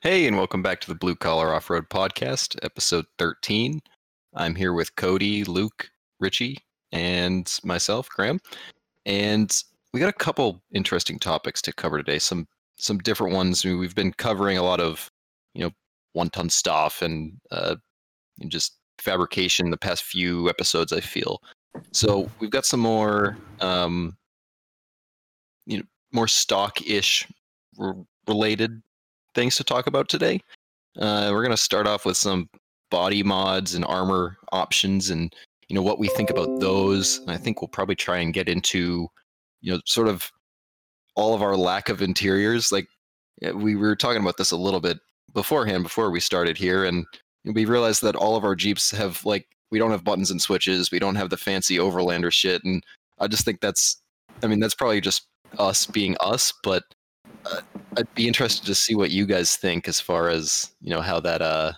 Hey, and welcome back to the Blue Collar Off Road Podcast, episode 13. I'm here with Cody, Luke, Richie, and myself, Graham. And we got a couple interesting topics to cover today. Some some different ones. I mean, we've been covering a lot of, you know, one ton stuff and uh, and just fabrication the past few episodes. I feel so. We've got some more, um, you know, more stock ish related things to talk about today. Uh, we're going to start off with some body mods and armor options and you know what we think about those. And I think we'll probably try and get into you know sort of all of our lack of interiors. Like we were talking about this a little bit beforehand before we started here, and we realized that all of our Jeeps have like we don't have buttons and switches. We don't have the fancy Overlander shit, and I just think that's I mean that's probably just us being us, but uh, I'd be interested to see what you guys think as far as you know how that uh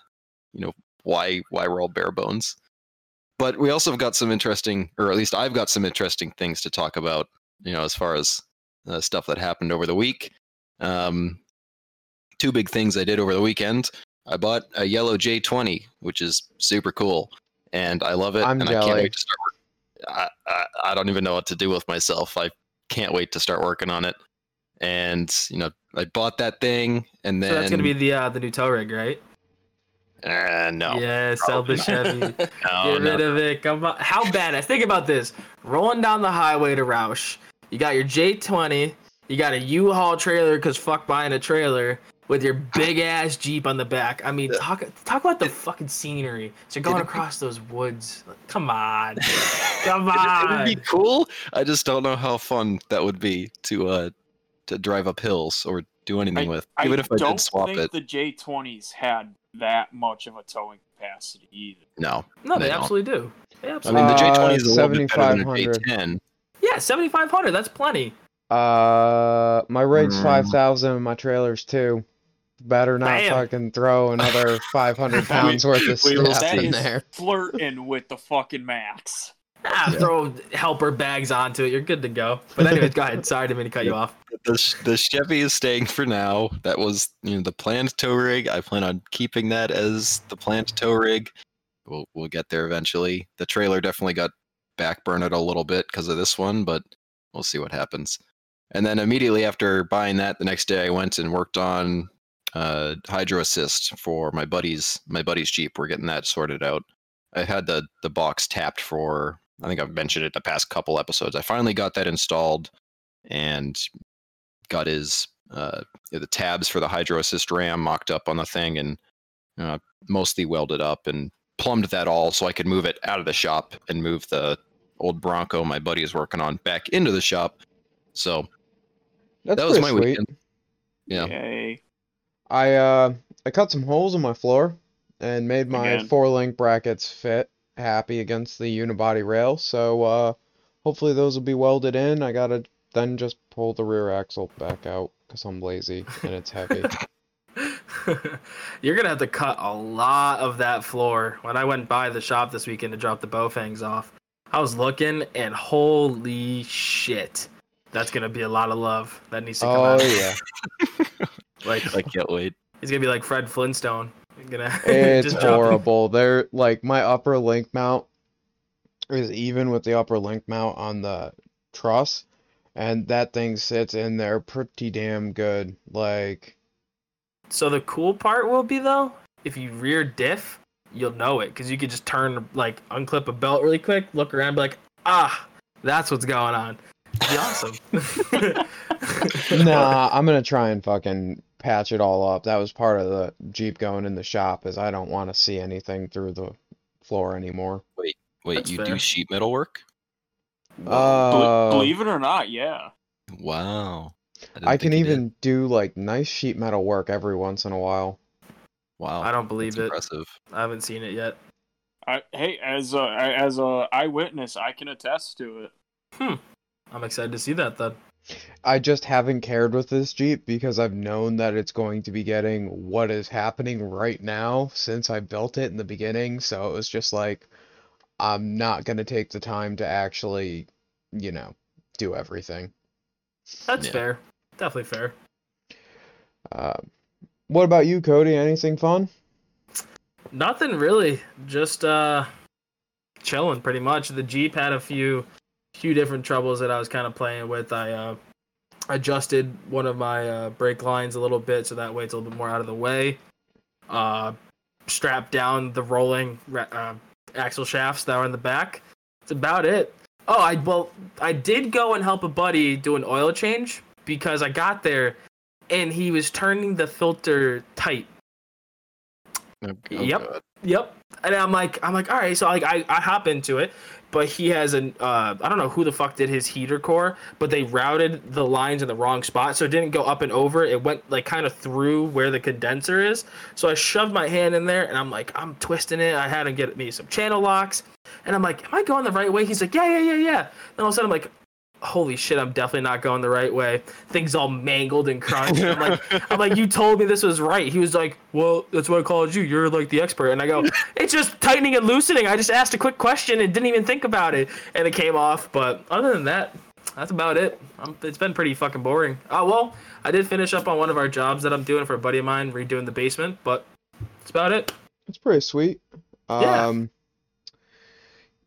you know why why we're all bare bones. But we also have got some interesting, or at least I've got some interesting things to talk about. You know, as far as uh, stuff that happened over the week. Um, two big things I did over the weekend. I bought a yellow J20, which is super cool, and I love it. I'm and I can't wait to start. work- I, I I don't even know what to do with myself. I can't wait to start working on it. And you know, I bought that thing, and then So that's gonna be the uh, the new tow rig, right? uh, no, yeah, sell the Chevy. no, Get no. rid of it. Come on. How badass. Think about this. Rolling down the highway to Rausch. You got your J20. You got a U-Haul trailer because fuck buying a trailer with your big ass Jeep on the back. I mean, talk talk about the fucking scenery. So you're going across those woods. Come on. Come It on. would be cool. I just don't know how fun that would be to uh to drive up hills or do anything with. Even if I don't did swap think it, the J20s had that much of a towing capacity either. no. No, they, they don't. absolutely do. They I mean, the Uh, J20 is a little bit better than a 7500. J10. Yeah, 7500. That's plenty. Uh, my rig's Mm. five thousand, and my trailer's two. Better not Bam. fucking throw another five hundred pounds worth of we stuff in there. flirting with the fucking max. Ah, Yeah. throw helper bags onto it. You're good to go. But anyways, go ahead. Sorry, I didn't mean to cut you off. The the Chevy is staying for now. That was you know the planned tow rig. I plan on keeping that as the planned tow rig. We'll we'll get there eventually. The trailer definitely got backburned a little bit because of this one, but we'll see what happens. And then immediately after buying that, the next day I went and worked on uh, hydro assist for my buddy's my buddy's Jeep. We're getting that sorted out. I had the the box tapped for. I think I've mentioned it the past couple episodes. I finally got that installed and got his uh, the tabs for the hydro assist ram mocked up on the thing and uh, mostly welded up and plumbed that all so I could move it out of the shop and move the old Bronco my buddy is working on back into the shop. So That's that was my sweet. weekend. Yeah. Yay. I uh, I cut some holes in my floor and made my Again. four link brackets fit happy against the unibody rail. So uh, hopefully those will be welded in. I gotta then just pull the rear axle back out because I'm lazy and it's heavy. You're gonna have to cut a lot of that floor. When I went by the shop this weekend to drop the Bowfangs off, I was looking and holy shit, that's gonna be a lot of love that needs to come Oh out. Oh yeah. Like I can't wait. he's gonna be like Fred Flintstone. Gonna It's just drop it. horrible. They're like my upper link mount is even with the upper link mount on the truss, and that thing sits in there pretty damn good. Like, So the cool part will be though, if you rear diff, you'll know it because you could just turn like unclip a belt really quick, look around, be like, ah, that's what's going on. It'd be awesome. nah, I'm gonna try and fucking patch it all up. That was part of the Jeep going in the shop, is I don't want to see anything through the floor anymore. Wait, That's you fair. do sheet metal work? Uh, Bel- Believe it or not, yeah. Wow. didn't I can you did. even do like nice sheet metal work every once in a while. Wow. I don't believe that's it. impressive. I haven't seen it yet. I, hey, as a as a eyewitness, I can attest to it. Hmm. I'm excited to see that then. I just haven't cared with this Jeep because I've known that it's going to be getting what is happening right now since I built it in the beginning. So it was just like, I'm not going to take the time to actually, you know, do everything. That's Yeah. fair. Definitely fair. Uh, What about you, Cody? Anything fun? Nothing really. Just uh chilling pretty much. The Jeep had a few few different troubles that I was kind of playing with. I uh adjusted one of my uh, brake lines a little bit so that way it's a little bit more out of the way. Uh strapped down the rolling uh, axle shafts that are in the back. That's about it. Oh, I well, I did go and help a buddy do an oil change because I got there and he was turning the filter tight. Oh, Yep. God. Yep. And I'm like, I'm like, all right. So like, I, I hop into it, but he has an, uh, I don't know who the fuck did his heater core, but they routed the lines in the wrong spot, so it didn't go up and over. It went like kind of through where the condenser is. So I shoved my hand in there, and I'm like, I'm twisting it. I had to get me some channel locks, and I'm like, am I going the right way? He's like, yeah, yeah, yeah, yeah. And all of a sudden, I'm like, holy shit, I'm definitely not going the right way. Things all mangled and crunched. I'm like, I'm like, you told me this was right. He was like, well, that's what I called you. You're like the expert. And I go, it's just tightening and loosening. I just asked a quick question and didn't even think about it, and it came off. But other than that, that's about it. Um, it's been pretty fucking boring. Oh well, I did finish up on one of our jobs that I'm doing for a buddy of mine, redoing the basement. But that's about it. It's pretty sweet. Yeah. Um,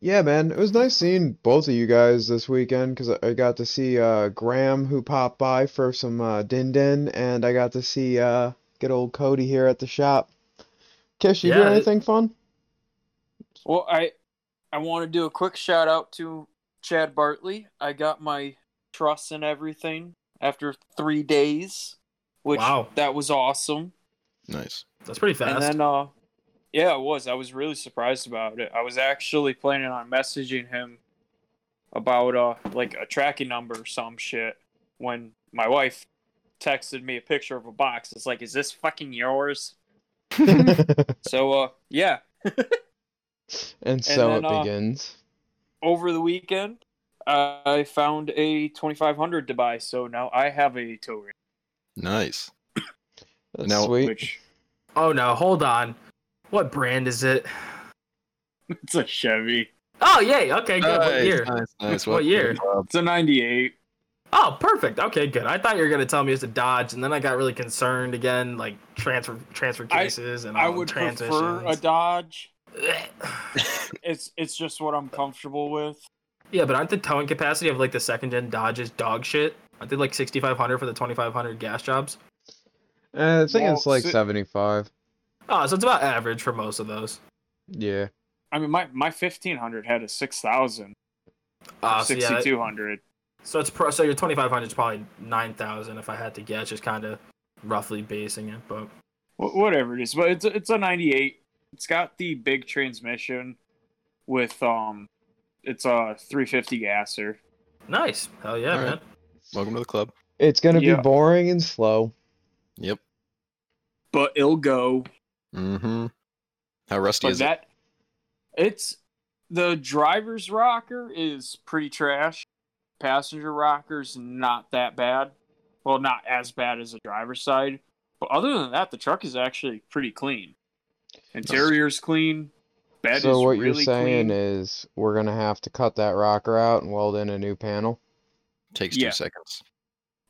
yeah, man, it was nice seeing both of you guys this weekend because I got to see uh, Graham who popped by for some uh, din din, and I got to see uh, good old Cody here at the shop. Kish, you do Yeah, it- anything fun? Well, I I want to do a quick shout out to Chad Bartley. I got my truss and everything after three days, which Wow. that was awesome. Nice. That's pretty fast. And then, uh, yeah, I was. I was really surprised about it. I was actually planning on messaging him about uh like a tracking number or some shit when my wife texted me a picture of a box. It's like, is this fucking yours? So, uh, yeah, And so then, it uh, begins. over the weekend, I found a 2500 to buy. So now I have a tow rig, Nice. That's now- sweet. which oh no, hold on. What brand is it? it's a Chevy. Oh yay. Okay, good. what Nice, year? Nice, nice. What year? It's a 98. Oh, perfect. Okay, good. I thought you were gonna tell me it's a Dodge, and then I got really concerned again, like transfer transfer I- cases and I would transitions. prefer a Dodge. It's it's just what I'm comfortable with. yeah, but aren't the towing capacity of like the second gen Dodges dog shit? Aren't they like sixty five hundred for the twenty five hundred gas jobs? Uh, I think Well, it's like si- 75. Oh, so it's about average for most of those. Yeah. I mean, my my 1500 had a 6000, Uh, so, yeah, 6200. so it's pro. So your twenty five hundred is probably nine thousand if I had to guess, just kind of roughly basing it. But whatever it is, but it's it's a 98. It's got the big transmission with um, it's a 350 gasser. nice, hell yeah, All right. man. Welcome to the club. It's gonna Yeah. be boring and slow. Yep. But it'll go. Mm-hmm. How rusty But is it? that it's the driver's rocker is pretty trash. Passenger rocker's not that bad. Well, not as bad as the driver's side. But other than that, the truck is actually pretty clean. Interior's clean. Bed So is what you're saying clean. is we're gonna have to cut that rocker out and weld in a new panel. Takes Yeah. two seconds.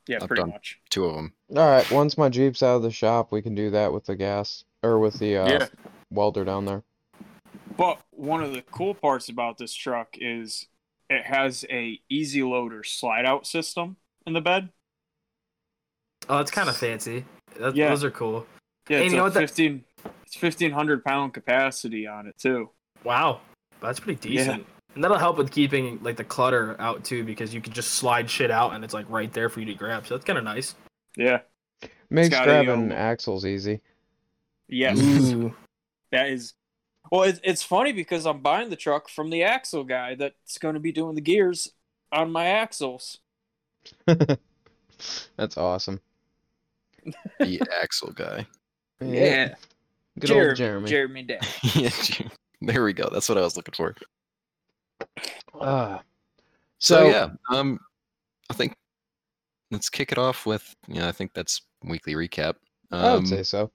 yeah, I've pretty done- much. Two of them. All right, once my Jeep's out of the shop, we can do that with the gas or with the uh, Yeah. welder down there. But one of the cool parts about this truck is it has a easy loader slide out system in the bed. Oh, it's kind of fancy. That, Yeah. Those are cool. Yeah, And it's you know a what that- fifteen. It's fifteen hundred pound capacity on it too. Wow, that's pretty decent. Yeah. And that'll help with keeping like the clutter out too, because you can just slide shit out and it's like right there for you to grab. So that's kind of nice. Yeah. Makes got grabbing um, axles easy. Yes. Ooh. That is. Well, it's it's funny because I'm buying the truck from the axle guy that's going to be doing the gears on my axles. That's awesome. The axle guy. Yeah. Good Jeremy, old Jeremy. Jeremy Day. yeah. There we go. That's what I was looking for. Ah. So, So- yeah, um, I think let's kick it off with yeah. I think that's weekly recap. I would Um, say so.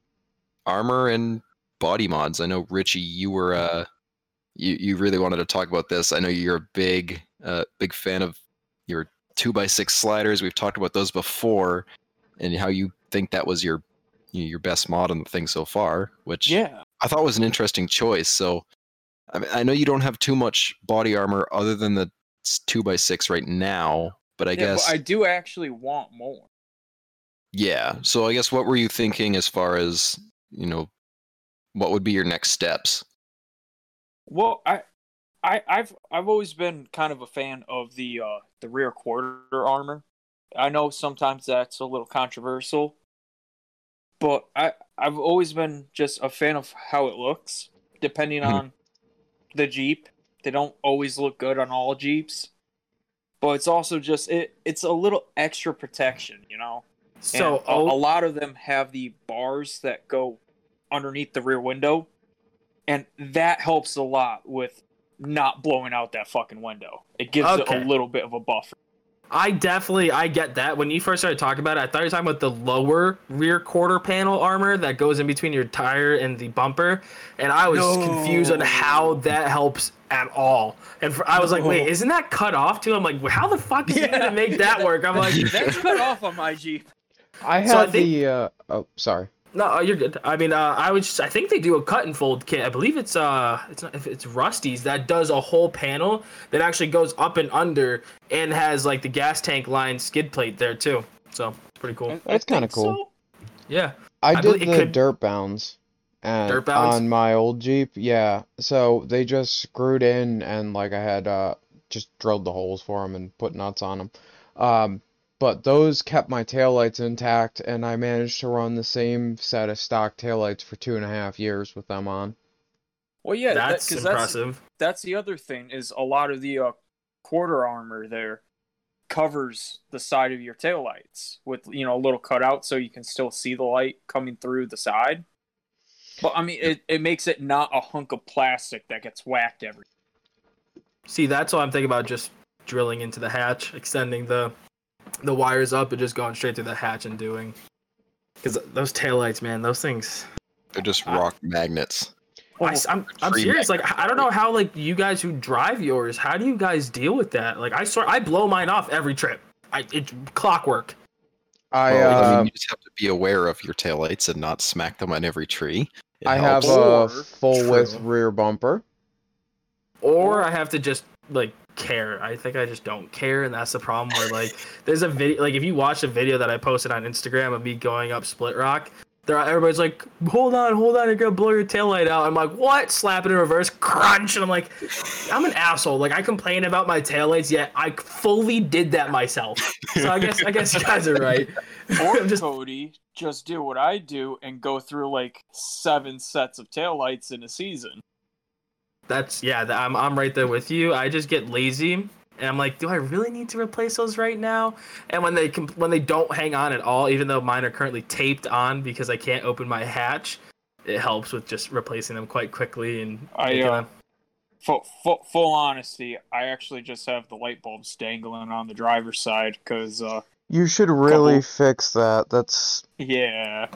Armor and body mods. I know Richie, you were uh, you you really wanted to talk about this. I know you're a big uh big fan of your two by six sliders. We've talked about those before, and how you think that was your you know, your best mod on the thing so far, which Yeah. I thought was an interesting choice. So, I mean, I know you don't have too much body armor other than the two by six right now, but I yeah, guess but I do actually want more. yeah. So I guess what were you thinking as far as you know, what would be your next steps? Well, I, I, I've I've always been kind of a fan of the uh, the rear quarter armor. I know sometimes that's a little controversial, but I I've always been just a fan of how it looks. Depending Mhm. on the Jeep, they don't always look good on all Jeeps, but it's also just it it's a little extra protection, you know. So a, a oh, lot of them have the bars that go underneath the rear window, and that helps a lot with not blowing out that fucking window. It gives it a little bit of a buffer. I definitely I get that. When you first started talking about it, I thought you were talking about the lower rear quarter panel armor that goes in between your tire and the bumper, and I was No. confused on how that helps at all. And for, I was like, wait, isn't that cut off too? I'm like, how the fuck is he gonna make that work? I'm like, That's cut off on my Jeep. I So I had think- the uh oh sorry. No, uh, you're good. I mean, uh, I would. Just, I think they do a cut and fold kit. I believe it's uh, it's not if it's Rusty's that does a whole panel that actually goes up and under and has like the gas tank line skid plate there too. So it's pretty cool. I- I That's kinda cool. so. Yeah. I, I did the could- dirt bounds. And Dirt bounds? on my old Jeep, yeah. So they just screwed in and like I had uh just drilled the holes for them and put nuts on them. Um, but those kept my taillights intact, and I managed to run the same set of stock taillights for two and a half years with them on. Well, yeah, that- that's 'cause that's impressive. that's the other thing is a lot of the uh, quarter armor there covers the side of your taillights with you know a little cutout so you can still see the light coming through the side. But I mean, it, it makes it not a hunk of plastic that gets whacked every. See, that's what I'm thinking about. Just drilling into the hatch, extending the the wires up, and just going straight through the hatch and doing. Because those taillights, man, those things. They're just I- rock magnets. I, am I'm Tree serious. Like I don't know how like you guys who drive yours, how do you guys deal with that? Like I sort I blow mine off every trip. I it's clockwork. I Well, I uh, mean, you just have to be aware of your taillights and not smack them on every tree. It I have a Or- full width rear bumper. or I have to just like care. I think I just don't care, and that's the problem. Where like, there's a video, like if you watch a video that I posted on Instagram of me going up Split Rock, there everybody's like, "Hold on, hold on, you're gonna blow your taillight out." I'm like, "What?" Slap it in reverse, crunch, and I'm like, "I'm an asshole." Like I complain about my taillights, yet I fully did that myself. So I guess I guess you guys are right. Or I'm just Cody, just do what I do and go through like seven sets of taillights in a season. That's yeah. I'm I'm right there with you. I just get lazy, and I'm like, do I really need to replace those right now? And when they com- when they don't hang on at all, even though mine are currently taped on because I can't open my hatch, it helps with just replacing them quite quickly and. I, making uh, them- Full, full, full honesty, I actually just have the light bulbs dangling on the driver's side because, uh, You should really Couple- fix that. That's yeah,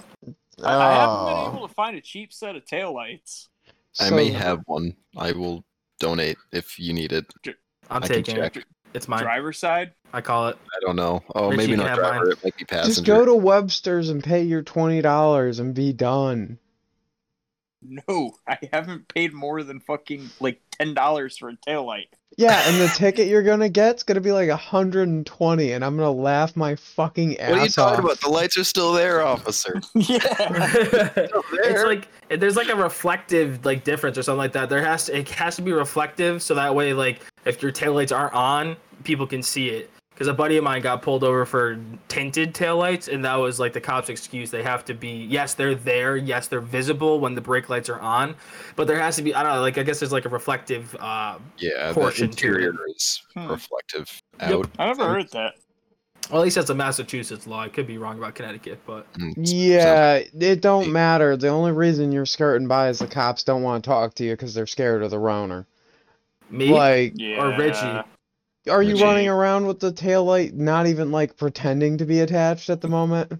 I, I haven't been oh. able to find a cheap set of taillights. I may have one. I will donate if you need it. I'm I taking it. It's mine. Driver's side? I call it. I don't know. Oh, Richie maybe not driver. mine. It might be passenger. Just go to Webster's and pay your twenty dollars and be done. No, I haven't paid more than fucking like ten dollars for a taillight. Yeah, and the ticket you're gonna get's gonna be like a hundred and twenty, and I'm gonna laugh my fucking ass off. What are you talking off. about? The lights are still there, officer. yeah. it's there. like there's like a reflective like difference or something like that. There has to it has to be reflective so that way like if your taillights aren't on, people can see it. Because a buddy of mine got pulled over for tinted taillights, and that was like the cops' excuse. They have to be yes, they're there, yes, they're visible when the brake lights are on, but there has to be I don't know, like I guess there's like a reflective. Uh, Yeah, the portion to it. interior is Hmm. reflective Yep. out. I never heard that. well, at least that's a Massachusetts law. I could be wrong about Connecticut, but Mm, Yeah, it don't matter. The only reason you're skirting by is the cops don't want to talk to you because they're scared of the Roner. me Like, Yeah. or Richie. Are you Richie. running around with the taillight not even like pretending to be attached at the moment?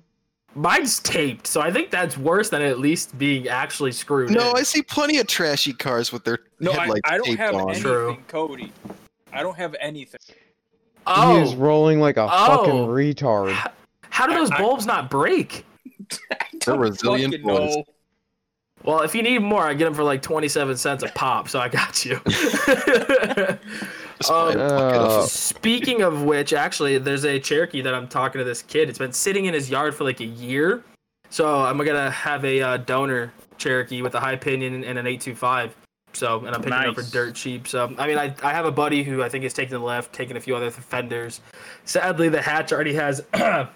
Mine's taped, so I think that's worse than at least being actually screwed. No, in. I see plenty of trashy cars with their No, I, headlights I don't taped have on. anything, True. Cody. I don't have anything. Oh, He is rolling like a Oh. fucking retard. how do those I- bulbs not break? I They're resilient Fucking boys. no. Well, if you need more, I get them for like 27 cents a pop, so I got you. Just Um, buy a bucket of Uh. Speaking of which, actually, there's a Cherokee that I'm talking to this kid. It's been sitting in his yard for like a year. So I'm gonna have a uh, donor Cherokee with a high pinion and an 825. So and I'm picking it up for dirt cheap. So I mean, I, I have a buddy who I think is taking the left, taking a few other fenders. Sadly, the hatch already has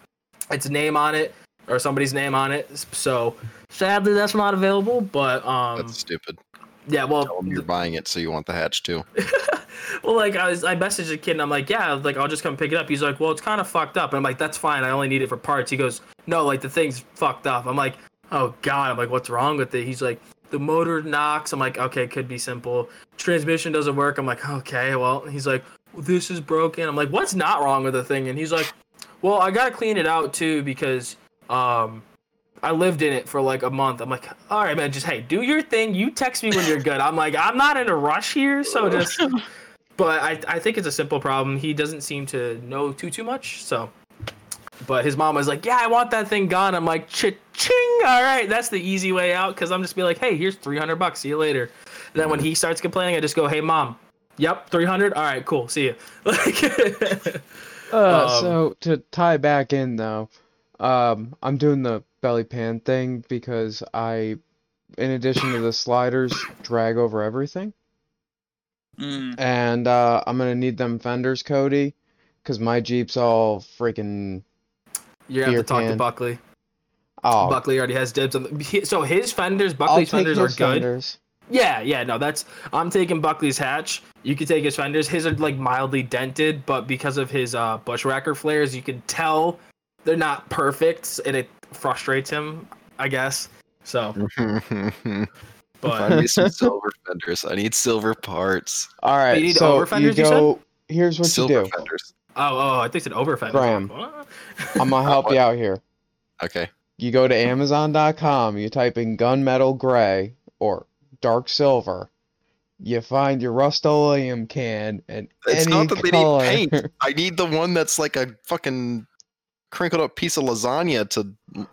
its name on it or somebody's name on it. So sadly, that's not available. But um, That's stupid. yeah, well, Tell them you're buying it, so you want the hatch too. well, like I was, I messaged a kid and I'm like, yeah, like I'll just come pick it up. He's like, well, it's kind of fucked up. And I'm like, that's fine. I only need it for parts. He goes, no, like the thing's fucked up. I'm like, oh god. I'm like, what's wrong with it? He's like, the motor knocks. I'm like, okay, could be simple. Transmission doesn't work. I'm like, okay, well. He's like, this is broken. I'm like, what's not wrong with the thing? And he's like, well, I gotta clean it out too because um. I lived in it for like a month. I'm like, all right, man, just hey, do your thing. You text me when you're good. I'm like, I'm not in a rush here, so just but I, I think it's a simple problem. He doesn't seem to know too too much. So, but his mom was like, "Yeah, I want that thing gone." I'm like, "Cha-ching! All right, that's the easy way out." Because I'm just be like, "Hey, here's 300 bucks. See you later." And then when he starts complaining, I just go, "Hey, mom. Yep, 300. All right, cool. See you." Like, Uh, Um, so to tie back in though, um, I'm doing the belly pan thing because I, in addition to the sliders, drag over everything, Mm. and uh, I'm gonna need them fenders, Cody, because my Jeep's all freaking. you have to Beer talk to. Buckley. Oh, Buckley already has dibs on the. he- So his fenders, I'll Buckley's take fenders are good. fenders. Yeah, yeah, no, that's I'm taking Buckley's hatch. You could take his fenders. His are like mildly dented, but because of his uh Bushwacker flares, you can tell they're not perfect, and it frustrates him, I guess. So, Find but me some silver fenders. I need silver parts. All right, need so over you fenders, you said? go. Here's what silver you do. fenders. oh, oh, I think it's an over fender. Graham. I'm gonna help oh, you out here. Okay. You go to Amazon.com, you type in gunmetal gray or dark silver. You find your Rust-Oleum can and It's any not that they color. need paint. I need the one that's like a fucking crinkled up piece of lasagna to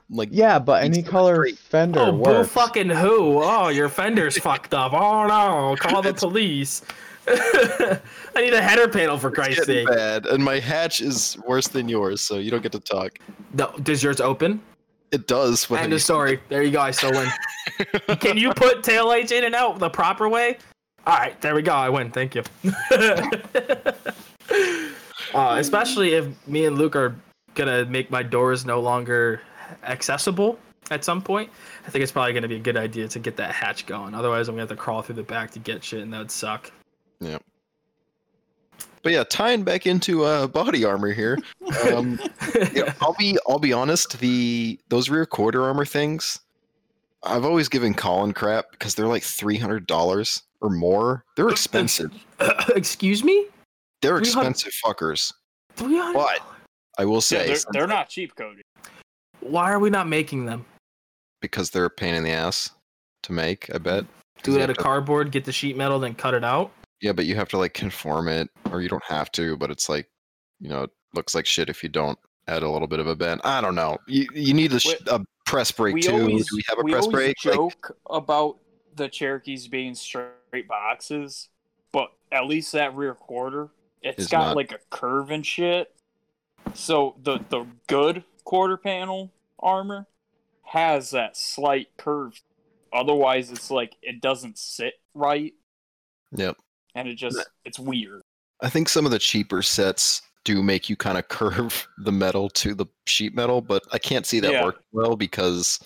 like. Yeah, but any color great. fender Oh, boo works. fucking who? Oh, your fender's fucked up. Oh no, call the police. I need a header panel for Christ's sake. bad, and my hatch is worse than yours, so you don't get to talk. No, does yours open? It does. When End you- of story. There you go. I still win. Can you put taillights in and out the proper way? All right, there we go. I win. Thank you. uh, especially if me and Luke are gonna make my doors no longer accessible at some point. I think it's probably gonna be a good idea to get that hatch going. Otherwise, I'm gonna have to crawl through the back to get shit, and that would suck. Yeah. But yeah, tying back into uh, body armor here. Um, yeah, I'll be I'll be honest. The those rear quarter armor things, I've always given Colin crap because they're like three hundred dollars or more. They're expensive. Excuse me. They're 300 expensive fuckers. Three hundred. But I will Yeah, say they're, they're not cheap, Cody. Why are we not making them? because they're a pain in the ass to make. I bet. Do it out of cardboard, get the sheet metal, then cut it out. Yeah, but you have to like conform it, or you don't have to. But it's like, you know, it looks like shit if you don't add a little bit of a bend. I don't know. You you need a, sh- a press brake we too. always, Do we have a we press always brake? Like, joke about the Cherokees being straight boxes, but at least that rear quarter, it's got not. like a curve and shit. So the the good quarter panel armor has that slight curve. Otherwise, it's like it doesn't sit right, yep. and it just it's weird. I think some of the cheaper sets do make you kind of curve the metal to the sheet metal, but I can't see that Yeah. work well because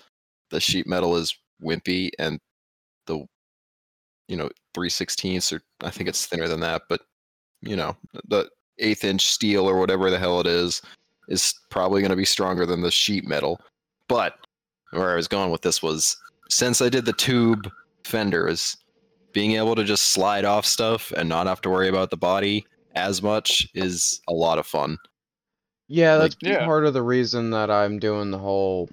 the sheet metal is wimpy and the you know 316ths or I think it's thinner than that, but you know the eighth inch steel or whatever the hell it is is probably going to be stronger than the sheet metal. But where I was going with this was since I did the tube fenders, being able to just slide off stuff and not have to worry about the body as much is a lot of fun. Yeah, Like- that's Yeah. part of the reason that I'm doing the whole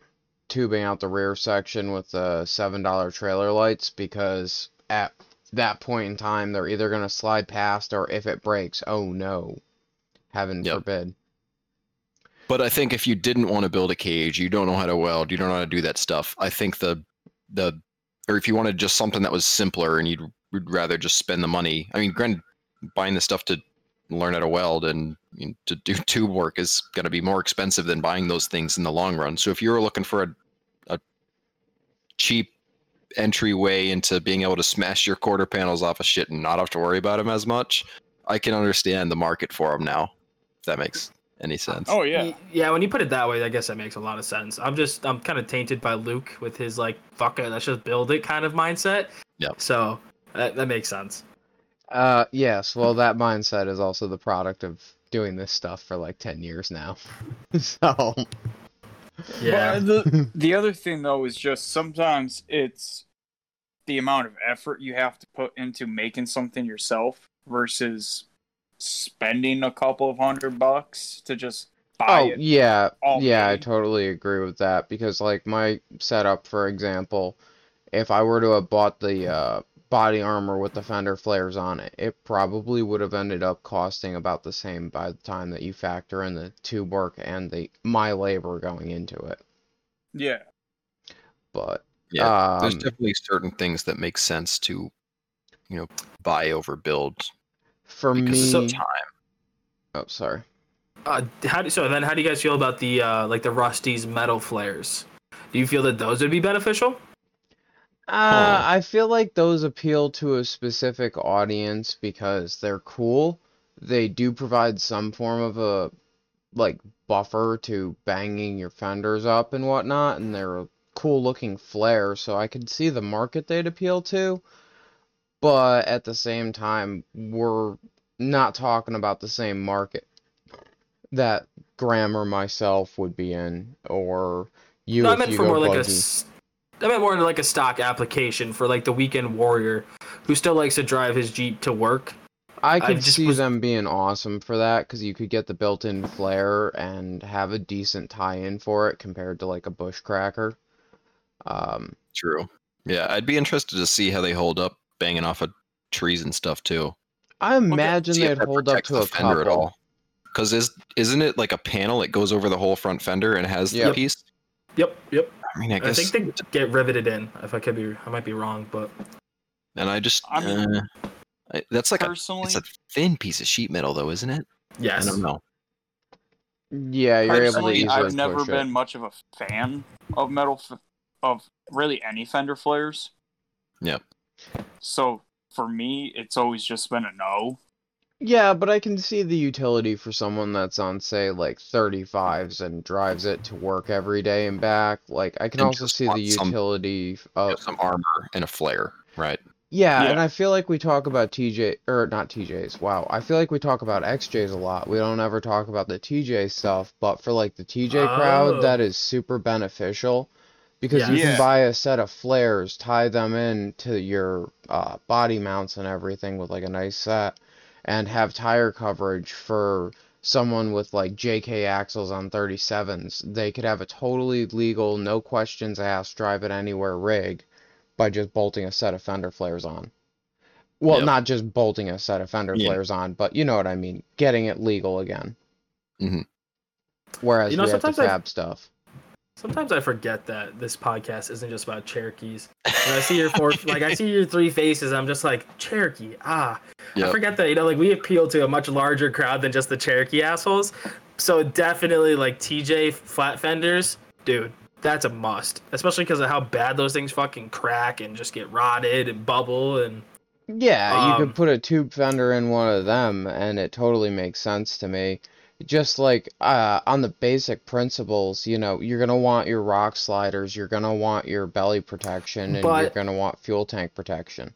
tubing out the rear section with the seven dollar trailer lights because at that point in time they're either gonna slide past or if it breaks, oh no, heaven Yep. forbid. But I think if you didn't want to build a cage, you don't know how to weld, you don't know how to do that stuff. I think the the or if you wanted just something that was simpler and you'd, would rather just spend the money. I mean, granted, buying the stuff to learn how to weld and you know, to do tube work is going to be more expensive than buying those things in the long run. So if you were looking for a a cheap entryway into being able to smash your quarter panels off of shit and not have to worry about them as much, I can understand the market for them now. If that makes any sense. Oh yeah. Yeah, when you put it that way, I guess that makes a lot of sense. I'm just I'm kind of tainted by Luke with his like fuck it, let's just build it kind of mindset. Yep. So that, that makes sense. Uh, yes. Well, that mindset is also the product of doing this stuff for like 10 years now. So, Yeah. But the the other thing though is just sometimes it's the amount of effort you have to put into making something yourself versus spending a couple of hundred bucks to just buy oh, it. yeah. all Yeah, I totally agree with that because like my setup, for example, if I were to have bought the uh body armor with the fender flares on it, it probably would have ended up costing about the same by the time that you factor in the tube work and the my labor going into it. Yeah. But Yeah, there's um, definitely certain things that make sense to, you know, buy over build for because me, of time. oh sorry. Uh, how do so then? How do you guys feel about the uh, like the Rusty's metal flares? Do you feel that those would be beneficial? Uh, Huh. I feel like those appeal to a specific audience because they're cool. They do provide some form of a like buffer to banging your fenders up and whatnot, and they're a cool looking flare, so I could see the market they'd appeal to. But at the same time, we're not talking about the same market that Graham or myself would be in, or you no, I meant you for go more like a. buggy. s- I meant more like a stock application for like the weekend warrior, who still likes to drive his jeep to work. I could just see was- them being awesome for that because you could get the built-in flare and have a decent tie-in for it compared to like a bushcracker. Um, True. Yeah, I'd be interested to see how they hold up banging off of trees and stuff too. I imagine See if they'd hold up protects to the a fender at all. Because is isn't it like a panel that goes over the whole front fender and has Yep. the piece? Yep, yep. I mean, I I, guess, think they get riveted in. If I could be, I might be wrong, but and I just, I mean, uh, I, that's like a, it's a thin piece of sheet metal though, isn't it? yes. I don't know. Yeah, you're able to personally, easily I've never push been it. much of a fan of metal f- of really any fender flares. Yep. So for me, it's always just been a no. Yeah, but I can see the utility for someone that's on, say, like 35s and drives it to work every day and back. Like, I can And also see the want some- utility of uh, some armor and a flare, right? Yeah, Yeah. and I feel like we talk about TJ or not TJs. Wow, I feel like we talk about XJs a lot. We don't ever talk about the TJ stuff, but for like the TJ Oh. crowd, that is super beneficial because you can buy a set of flares, tie them in to your uh, body mounts and everything with like a nice set, and have tire coverage for someone with like JK axles on 37s. They could have a totally legal, no questions asked, drive it anywhere rig by just bolting a set of fender flares on. Well, Yep. not just bolting a set of fender Yeah. flares on, but you know what I mean, getting it legal again. Mhm. Whereas You know, we have the sometimes I- fab stuff. Sometimes I forget that this podcast isn't just about Cherokees. When I see your four, like I see your three faces, I'm just like Cherokee. Ah, I Yep. forget that you know, like we appeal to a much larger crowd than just the Cherokee assholes. So definitely, like TJ flat fenders, dude, that's a must. Especially because of how bad those things fucking crack and just get rotted and bubble and Yeah, you Um, could put a tube fender in one of them, and it totally makes sense to me. Just like uh, on the basic principles, you know, you're gonna want your rock sliders, you're gonna want your belly protection, and you're gonna want fuel tank protection.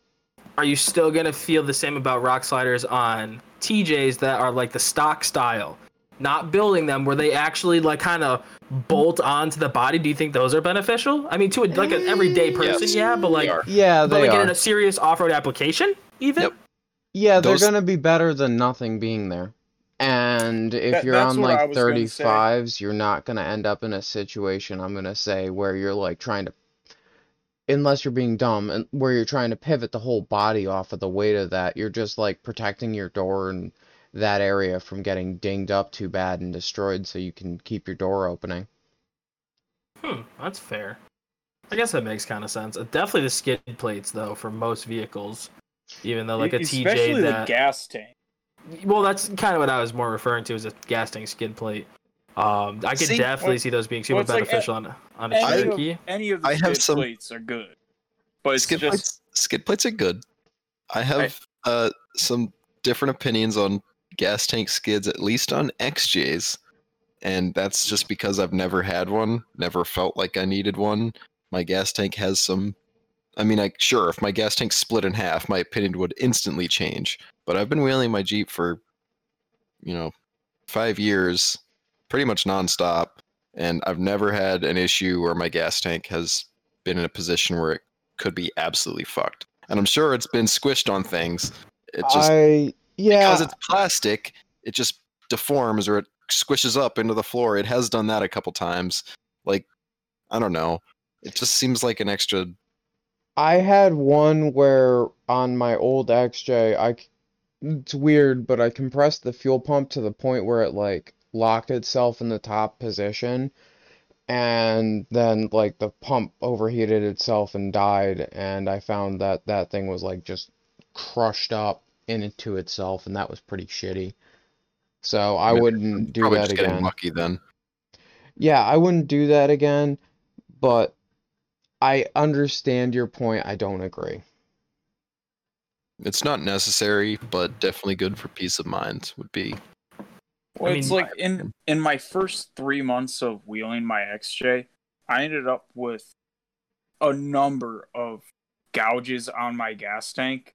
are you still gonna feel the same about rock sliders on TJs that are like the stock style? Not building them where they actually like kind of bolt onto the body. Do you think those are beneficial? I mean, to a, like an everyday person, Yes, yeah, but like, They are. Yeah, but they like are. in a serious off-road application, even. Yep. Yeah, they're Those- gonna be better than nothing being there. And if That- you're on like was gonna say. 35s, you're not gonna end up in a situation, I'm gonna say, where you're like trying to, unless you're being dumb, and where you're trying to pivot the whole body off of the weight of that, you're just like protecting your door and that area from getting dinged up too bad and destroyed so you can keep your door opening. Hmm, that's fair. I guess that makes kind of sense. Uh, Definitely the skid plates though for most vehicles, even though like a Especially TJ the that. gas tank. Well, that's kind of what I was more referring to as a gas tank skid plate. Um, I could See, definitely well- see those being super well, it's like, beneficial on a, on a Any of, Cherokee. any of the I have skid some- plates are good, but it's skid just plates skid plates are good. I have uh some different opinions on gas tank skids, at least on XJs, and that's just because I've never had one, never felt like I needed one. My gas tank has some. I mean, I sure if my gas tank split in half, my opinion would instantly change. But I've been wheeling my Jeep for, you know, five years, pretty much nonstop, and I've never had an issue where my gas tank has been in a position where it could be absolutely fucked. And I'm sure it's been squished on things. It just I yeah, because it's plastic, it just deforms or it squishes up into the floor. It has done that a couple times. Like, I don't know. It just seems like an extra. I had one where on my old XJ, I it's weird, but I compressed the fuel pump to the point where it like locked itself in the top position, and then like the pump overheated itself and died, and I found that that thing was like just crushed up into itself, and that was pretty shitty. So I wouldn't do probably that just getting again. lucky then. Yeah, I wouldn't do that again, but I understand your point. I don't agree. It's not necessary, but definitely good for peace of mind. Would be Well, I it's like in in my first three months of wheeling my XJ, I ended up with a number of gouges on my gas tank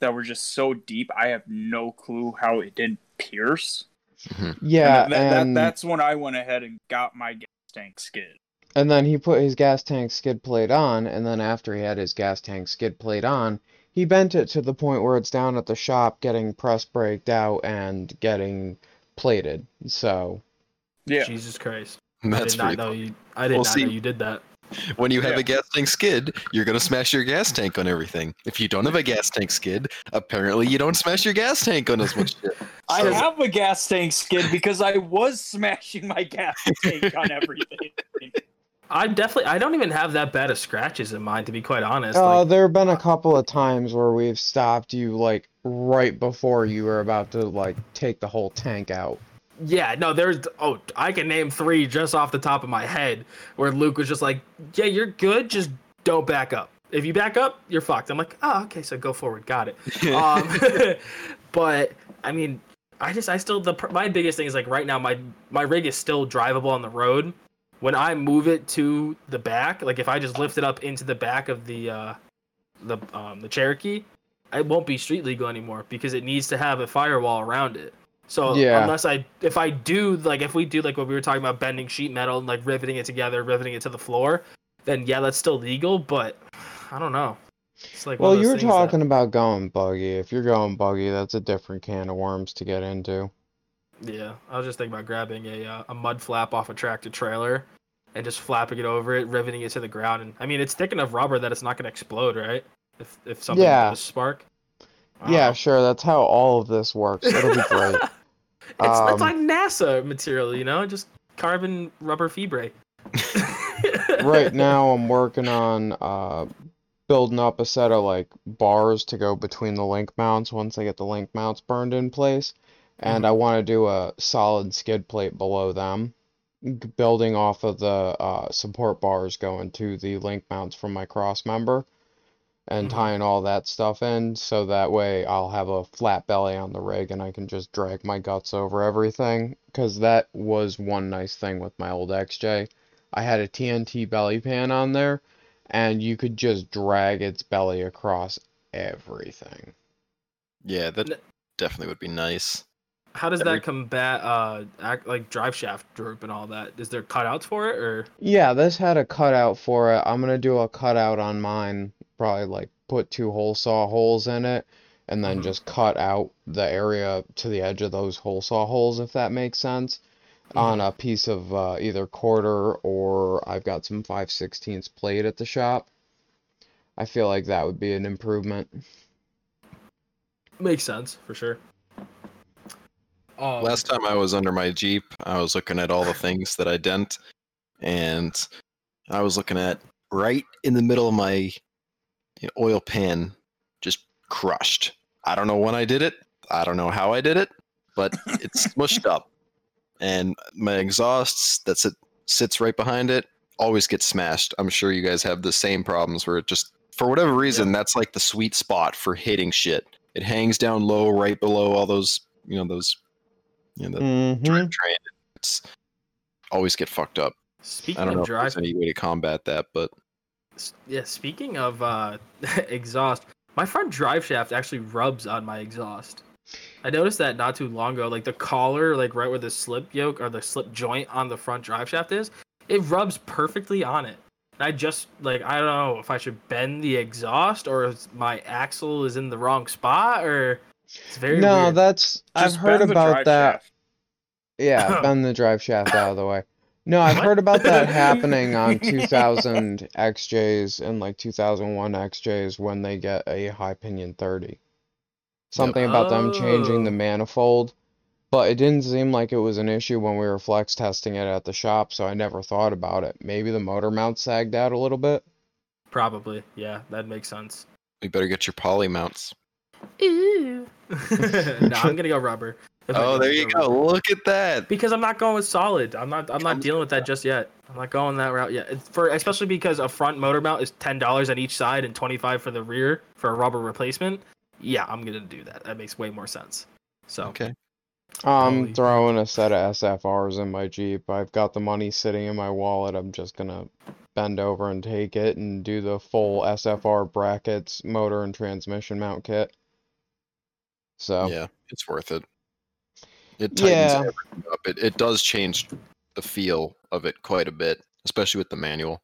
that were just so deep. I have no clue how it didn't pierce. Mm-hmm. Yeah, and, that, that- that's when I went ahead and got my gas tank skid. and then he put his gas tank skid plate on, and then after he had his gas tank skid plate on, he bent it to the point where it's down at the shop getting press braked out and getting plated. So, Yeah, Jesus Christ! that's I did not pretty. know you. I did Well, not see- know you did that. When you have Yeah. a gas tank skid, you're gonna smash your gas tank on everything. If you don't have a gas tank skid, apparently you don't smash your gas tank on as much shit. I So- have a gas tank skid because I was smashing my gas tank on everything. I definitely. I don't even have that bad of scratches in mine, to be quite honest. uh, Like, there have been a couple of times where we've stopped you like right before you were about to like take the whole tank out. yeah, no, there's. Oh, I can name three just off the top of my head where Luke was just like, "Yeah, you're good. Just don't back up. If you back up, you're fucked." I'm like, "Oh, okay, so go forward. Got it." um, but I mean, I just I still the my biggest thing is like right now my my rig is still drivable on the road. When I move it to the back, like if I just lift it up into the back of the uh, the um, the Cherokee, it won't be street legal anymore because it needs to have a firewall around it. So Yeah. unless I if I do like if we do like what we were talking about bending sheet metal and like riveting it together, riveting it to the floor, then yeah, that's still legal. But I don't know. It's like Well, you were things that- talking about going buggy. If you're going buggy, that's a different can of worms to get into. Yeah, I was just thinking about grabbing a uh, a mud flap off a tractor trailer and just flapping it over it, riveting it to the ground. And I mean, it's thick enough rubber that it's not going to explode, right? If if something Yeah. does spark. Don't Yeah, sure. That's how all of this works. It'll be great. it's, Um, it's like NASA material, you know, just carbon rubber fibre. right now I'm working on uh building up a set of like bars to go between the link mounts once I get the link mounts burned in place. And I want to do a solid skid plate below them, building off of the uh, support bars going to the link mounts from my cross member and Mhm. tying all that stuff in so that way I'll have a flat belly on the rig and I can just drag my guts over everything. Because that was one nice thing with my old XJ. I had a TNT belly pan on there, and you could just drag its belly across everything. Yeah, that N- definitely would be nice. How does Every- that combat uh act like drive shaft droop and all that? Is there cutouts for it or? Yeah, this had a cutout for it. I'm gonna do a cutout on mine, probably like put two hole saw holes in it, and then Mhm. just cut out the area to the edge of those hole saw holes, if that makes sense, on a piece of uh, either quarter or I've got some 5 16ths plate at the shop. I feel like that would be an improvement. Makes sense for sure. Um, Last time I was under my Jeep, I was looking at all the things that I dent, and I was looking at right in the middle of my you know, oil pan, just crushed. I don't know when I did it. I don't know how I did it, but it's smushed up. And my exhausts that sit, sits right behind it always gets smashed. I'm sure you guys have the same problems where it just, for whatever reason, that's like the sweet spot for hitting shit. It hangs down low, right below all those, you know, those, you know, the Mhm. drive train. It's always get fucked up. speaking I don't know of if drive, there's any way to combat that, but Yeah, speaking of uh, exhaust, my front drive shaft actually rubs on my exhaust. I noticed that not too long ago. Like the collar, like right where the slip yoke or the slip joint on the front drive shaft is, it rubs perfectly on it. And I just like I don't know if I should bend the exhaust or if my axle is in the wrong spot or it's very No, weird. that's I've heard about that. shaft. Yeah, bend the drive shaft out of the way. No, I've heard about that happening on 2000 XJs and like 2001 XJs when they get a high pinion 30. Something about them changing the Oh. manifold, but it didn't seem like it was an issue when we were flex testing it at the shop, so I never thought about it. Maybe the motor mount sagged out a little bit. Probably, yeah, that makes sense. you better get your poly mounts. Ew. no, I'm gonna go rubber. If Oh, there you go. Look at that. Because I'm not going with solid. I'm not. I'm not dealing with with that just yet. I'm not going that route yet. It's for especially because a front motor mount is ten dollars on each side and twenty five for the rear for a rubber replacement. Yeah, I'm gonna do that. That makes way more sense. So Okay. I'm throwing a set of SFRs in my Jeep. I've got the money sitting in my wallet. I'm just gonna bend over and take it and do the full SFR brackets, motor and transmission mount kit. So, Yeah, it's worth it. It tightens Yeah. everything up. It it does change the feel of it quite a bit, especially with the manual.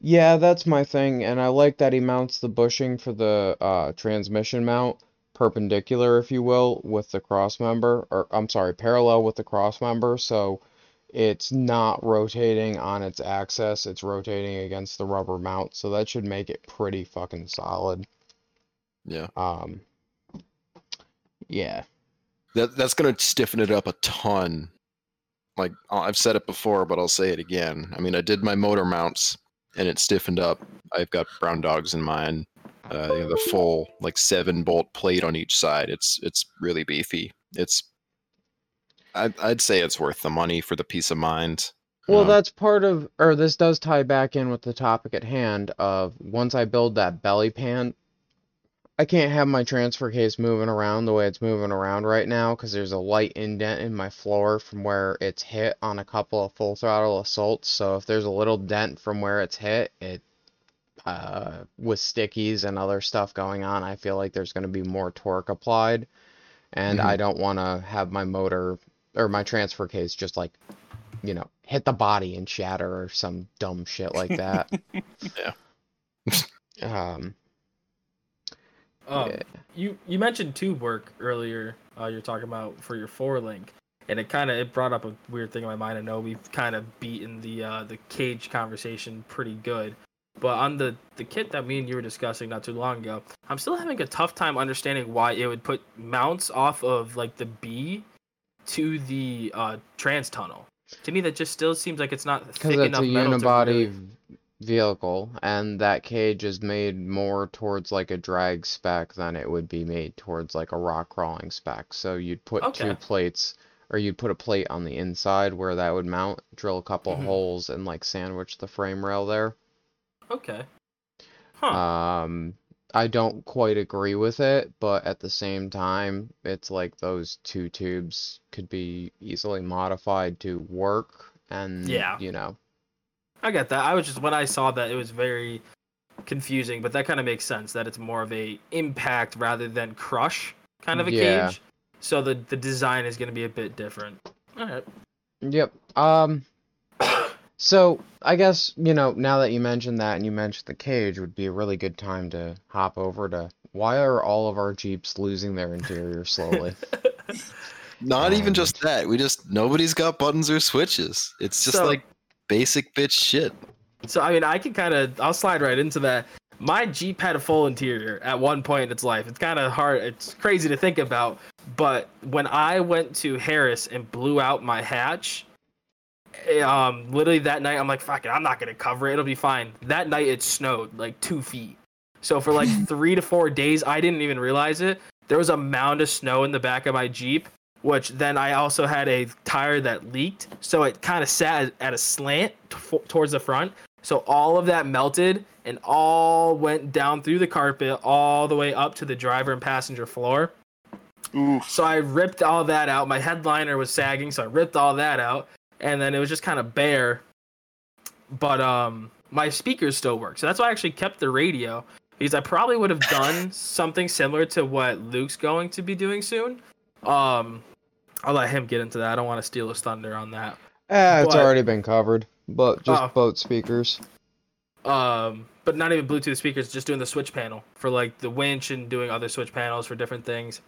yeah, that's my thing, and I like that he mounts the bushing for the uh, transmission mount perpendicular, if you will, with the cross member, or I'm sorry, parallel with the cross member, so it's not rotating on its axis, it's rotating against the rubber mount, so that should make it pretty fucking solid. Yeah. Um, yeah. That that's gonna stiffen it up a ton. Like I've said it before, but I'll say it again. I mean, I did my motor mounts, and it stiffened up. I've got brown dogs in mine. Uh, you know, the full like seven bolt plate on each side. It's it's really beefy. It's I'd I'd say it's worth the money for the peace of mind. Well, Um, that's part of, or this does tie back in with the topic at hand of once I build that belly pan, I can't have my transfer case moving around the way it's moving around right now because there's a light indent in my floor from where it's hit on a couple of full throttle assaults. So if there's a little dent from where it's hit, it, uh, with stickies and other stuff going on, I feel like there's going to be more torque applied. And I don't want to have my motor or my transfer case just like you know, hit the body and shatter or some dumb shit like that. yeah. um, um, yeah. you you mentioned tube work earlier. Uh, you're talking about for your four link, and it kind of it brought up a weird thing in my mind. I know we've kind of beaten the uh, the cage conversation pretty good, but on the the kit that me and you were discussing not too long ago, I'm still having a tough time understanding why it would put mounts off of like the B to the uh, trans tunnel. To me, that just still seems like it's not because thick it's enough a unibody really- vehicle, and that cage is made more towards like a drag spec than it would be made towards like a rock crawling spec. So you'd put two plates, or you'd put a plate on the inside where that would mount, drill a couple Mhm. holes, and like sandwich the frame rail there. Okay. Huh. Um, I don't quite agree with it, but at the same time, it's like those two tubes could be easily modified to work, and Yeah. you know, I get that. I was just when I saw that it was very confusing, but that kind of makes sense that it's more of a impact rather than crush kind of a Yeah. cage. So the the design is going to be a bit different. All right. Yep. Um, so I guess, you know, now that you mentioned that and you mentioned the cage would be a really good time to hop over to why are all of our Jeeps losing their interior slowly? Not even Um, just that. We just nobody's got buttons or switches. It's just So- like basic bitch shit. So I mean, I can kind of I'll slide right into that. My Jeep had a full interior at one point in its life. It's kind of hard. It's crazy to think about, But when I went to Harris and blew out my hatch, eh, um, literally that night I'm like, fuck it, I'm not gonna cover it. It'll be fine. That night it snowed like two feet. So for like three to four days, I didn't even realize it. There was a mound of snow in the back of my Jeep, which then I also had a tire that leaked. So it kind of sat at a slant t- towards the front. So all of that melted and all went down through the carpet all the way up to the driver and passenger floor. Oof. So I ripped all that out. My headliner was sagging, so I ripped all that out, and then it was just kind of bare. But um, my speakers still work, so that's why I actually kept the radio because I probably would have done something similar to what Luke's going to be doing soon. Um, I'll let him get into that. I don't want to steal his thunder on that. Eh, it's But- already been covered, but just Oh. boat speakers. Um, but not even Bluetooth speakers, just doing the switch panel for like the winch and doing other switch panels for different things.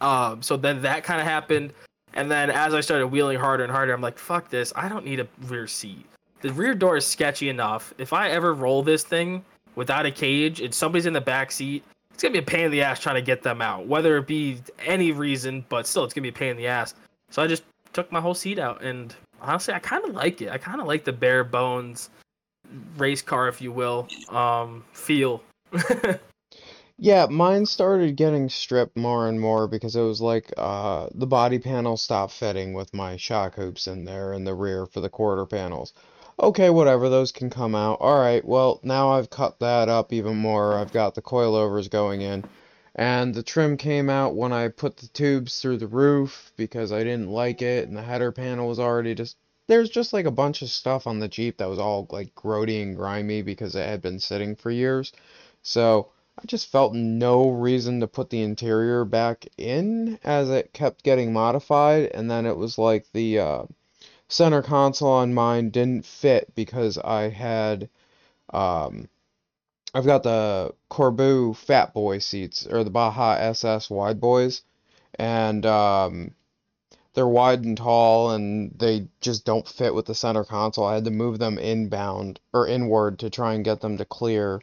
Um, so then that kind of happened, and then as I started wheeling harder and harder, I'm like, "Fuck this! I don't need a rear seat. The rear door is sketchy enough. If I ever roll this thing without a cage and somebody's in the back seat, it's gonna be a pain in the ass trying to get them out, whether it be any reason, but still, it's gonna be a pain in the ass. So I just took my whole seat out, and honestly, I kind of like it. I kind of like the bare bones race car, if you will, um, feel. Yeah, mine started getting stripped more and more because it was like uh the body panel stopped fitting with my shock hoops in there in the rear for the quarter panels. Okay, whatever, those can come out. All right, well, now I've cut that up even more. I've got the coilovers going in. And the trim came out when I put the tubes through the roof because I didn't like it, and the header panel was already just there's just like a bunch of stuff on the Jeep that was all like grody and grimy because it had been sitting for years. So I just felt no reason to put the interior back in as it kept getting modified, and then it was like the uh, center console on mine didn't fit because I had um, I've got the Corbeau Fat Boy seats or the Baja SS Wide Boys, and um, they're wide and tall, and they just don't fit with the center console. I had to move them inbound or inward to try and get them to clear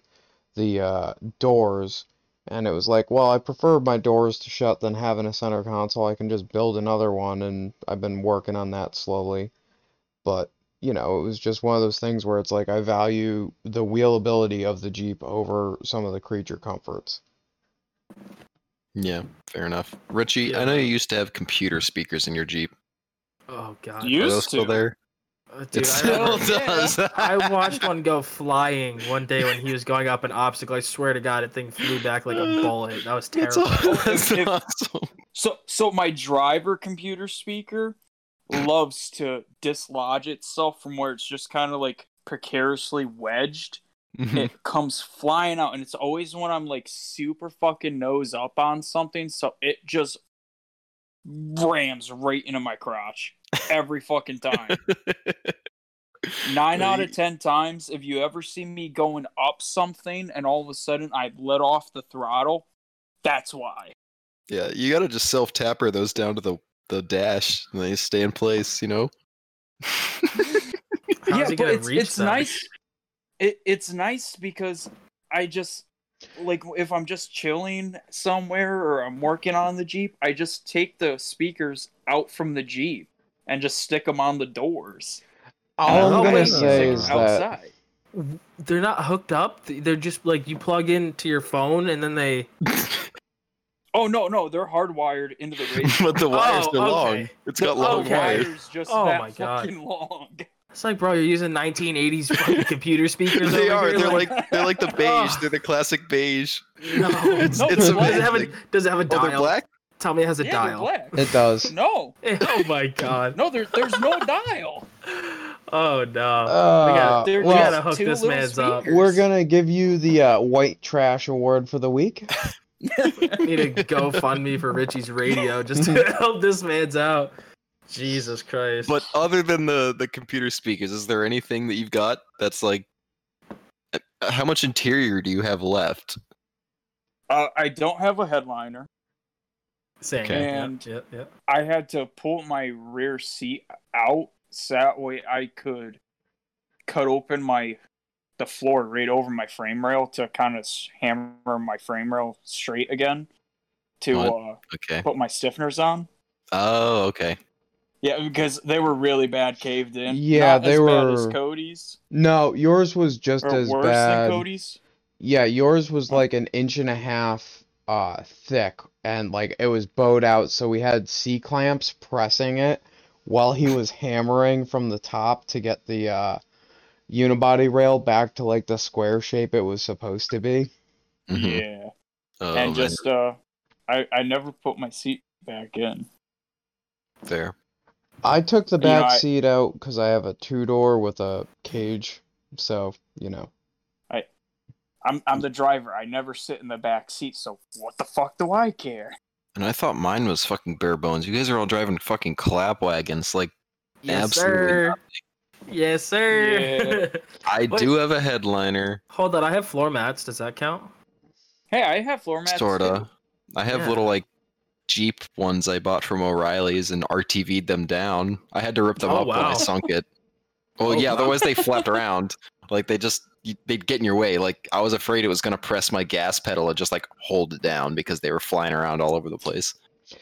the uh, doors. And it was like, well, I prefer my doors to shut than having a center console. I can just build another one, and I've been working on that slowly. But, you know, it was just one of those things where it's like I value the wheelability of the Jeep over some of the creature comforts. Yeah, fair enough. Richie, I know you used to have computer speakers in your Jeep. oh god, Are Used those still to. there? Dude, it I still remember- does. I watched one go flying one day when he was going up an obstacle. I swear to God, it thing flew back like a bullet. That was terrible. that's If- awesome. So so my driver computer speaker loves to dislodge itself from where it's just kind of like precariously wedged. Mhm. It comes flying out and it's always when I'm like super fucking nose up on something, so it just rams right into my crotch every fucking time. Nine out of ten times, if you ever see me going up something and all of a sudden I let off the throttle, that's why. yeah, you gotta just self tapper those down to the the dash, and they stay in place. You know. Yeah, but it's, it's them? nice. It it's nice because I just like if I'm just chilling somewhere or I'm working on the Jeep, I just take the speakers out from the Jeep and just stick them on the doors. All Oh, I'm gonna say music is that. They're not hooked up. They're just like you plug into your phone and then they. Oh no, no, they're hardwired into the radio. but the wires Oh, are long. It's got long okay. wires. wire's just Oh that my God. fucking long. It's like, bro, you're using 1980s fucking computer speakers. They over are. here, They're like they're like the beige. They're the classic beige. No, It's, No, it's does it have a amazing. does it have a Oh, they're dial? black. Tell me it has a yeah, dial. it does. No, oh my god. no, there, there's no dial. Oh no. Uh, we gotta, They're we well, gotta hook this little man's up. We're gonna give you the uh, white trash award for the week. I need to GoFundMe for Richie's radio just to help this man's out. Jesus Christ. But other than the the computer speakers, is there anything that you've got that's like? uh, How much interior do you have left? Uh, I don't have a headliner. Same. Okay. And- Yep, yep, I had to pull my rear seat out so that way I could cut open my the floor right over my frame rail to kind of hammer my frame rail straight again. to uh, Okay. put my stiffeners on. Oh, okay. Yeah, because they were really bad caved in. Yeah, Not they as bad as were- Cody's No, yours was just or as worse bad. than Cody's. Yeah, yours was like an inch and a half uh thick and like it was bowed out, so we had C clamps pressing it while he was hammering from the top to get the uh unibody rail back to like the square shape it was supposed to be. Mhm. Yeah, Oh, and man. just uh, I I never put my seat back in. There. I took the You know, back I- seat out because I have a two door with a cage, so you know. I'm I'm the driver. I never sit in the back seat, so what the fuck do I care? And I thought mine was fucking bare bones. You guys are all driving fucking clap wagons. Like, Yes, Absolutely sir. Yes, sir. I Wait. do have a headliner, Hold on, I have floor mats. Does that count? Hey, I have floor mats. sorta. too. I have Yeah. little like Jeep ones I bought from O'Reilly's and RTV'd them down. I had to rip them Oh, up when I sunk it. Well, Oh, yeah, wow. otherwise they flapped around. Like they just you- they'd get in your way. Like I was afraid it was gonna press my gas pedal and just like hold it down because they were flying around all over the place.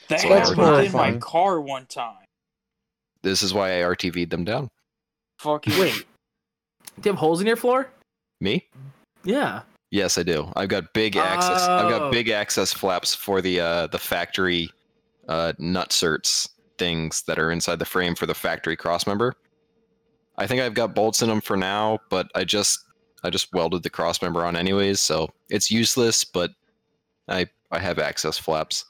That So That's happened in my car one time. This is why I RTV'd them down. Fucking Wait. Do you have holes in your floor? Me? Yeah. Yes, I do. I've got big access. I've Oh. got big access flaps for the uh, the factory uh, nutserts things that are inside the frame for the factory crossmember. I think I've got bolts in them for now, but I just I just welded the crossmember on anyways, so it's useless. But I I have access flaps.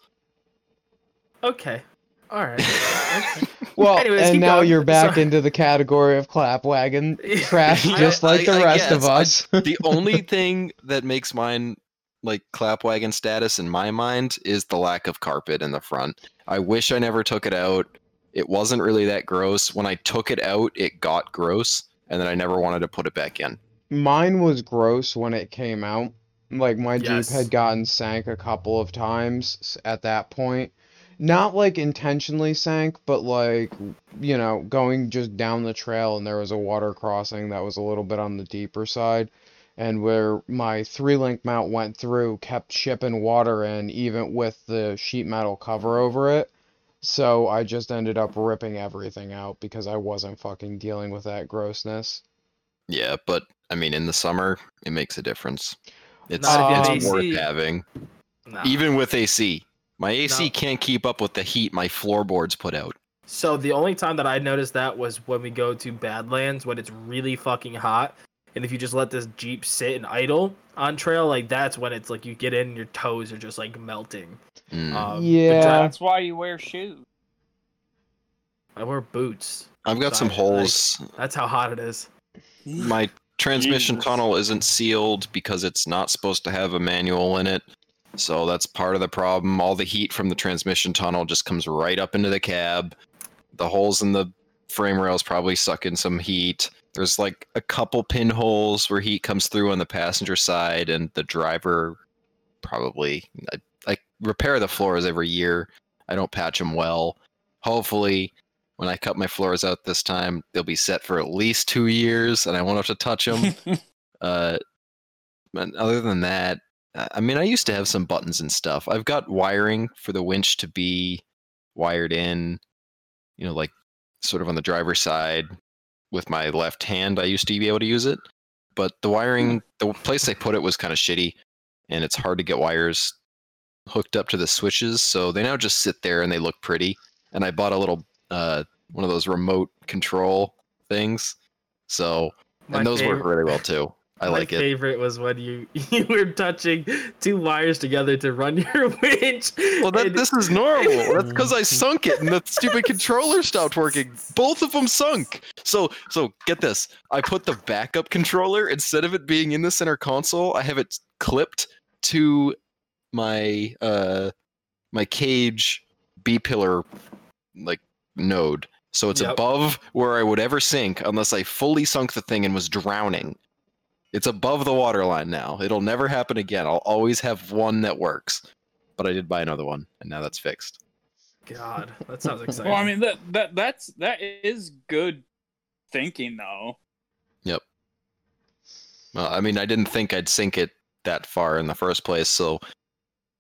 Okay. All right. Okay. Well, Anyways, and now going. you're back Sorry. into the category of clap wagon trash, I- just like I- the I rest of guess. I- us. the only thing that makes mine like clap wagon status in my mind is the lack of carpet in the front. I wish I never took it out. It wasn't really that gross. When I took it out, it got gross, and then I never wanted to put it back in. Mine was gross when it came out. Like my Yes. Jeep had gotten sank a couple of times at that point. Not like intentionally sank, but like, you know, going just down the trail and there was a water crossing that was a little bit on the deeper side. And where my three link mount went through kept shipping water in even with the sheet metal cover over it. So I just ended up ripping everything out because I wasn't fucking dealing with that grossness. Yeah, but I mean, in the summer, it makes a difference. It's, Not if you it's AC. worth having, Nah. even with AC. My AC No. can't keep up with the heat my floorboards put out. So the only time that I noticed that was when we go to Badlands when it's really fucking hot, and if you just let this Jeep sit and idle on trail, like that's when it's like you get in and your toes are just like melting. Mm. Um, Yeah. That's why you wear shoes. I wear boots. I've got some Sorry, holes. That's how hot it is. my transmission Jesus. tunnel isn't sealed because it's not supposed to have a manual in it. So that's part of the problem. All the heat from the transmission tunnel just comes right up into the cab. The holes in the frame rails probably suck in some heat. There's like a couple pinholes where heat comes through on the passenger side, and the driver probably. I, I repair the floors every year. I don't patch them well. Hopefully, when I cut my floors out this time, they'll be set for at least two years, and I won't have to touch them. uh, but other than that, I I mean, I used to have some buttons and stuff. I've got wiring for the winch to be wired in, you know, like sort of on the driver's side with my left hand. I used to be able to use it, but the wiring, the place they put it was kind of shitty, and it's hard to get wires hooked up to the switches. So they now just sit there and they look pretty. And I bought a little uh, one of those remote control things. So My and those work really well too. I my like it. favorite was when you you were touching two wires together to run your winch. Well, that, and- this is normal. That's because I sunk it and the stupid controller stopped working. Both of them sunk. So, so get this. I put the backup controller instead of it being in the center console. I have it clipped to my uh my cage B pillar like node. So it's Yep. above where I would ever sink unless I fully sunk the thing and was drowning. It's above the waterline now. It'll never happen again. I'll always have one that works. But I did buy another one, and now that's fixed. God, that sounds exciting. well, I mean that that that's that is good thinking though. Yep. Well, I mean, I didn't think I'd sink it that far in the first place, so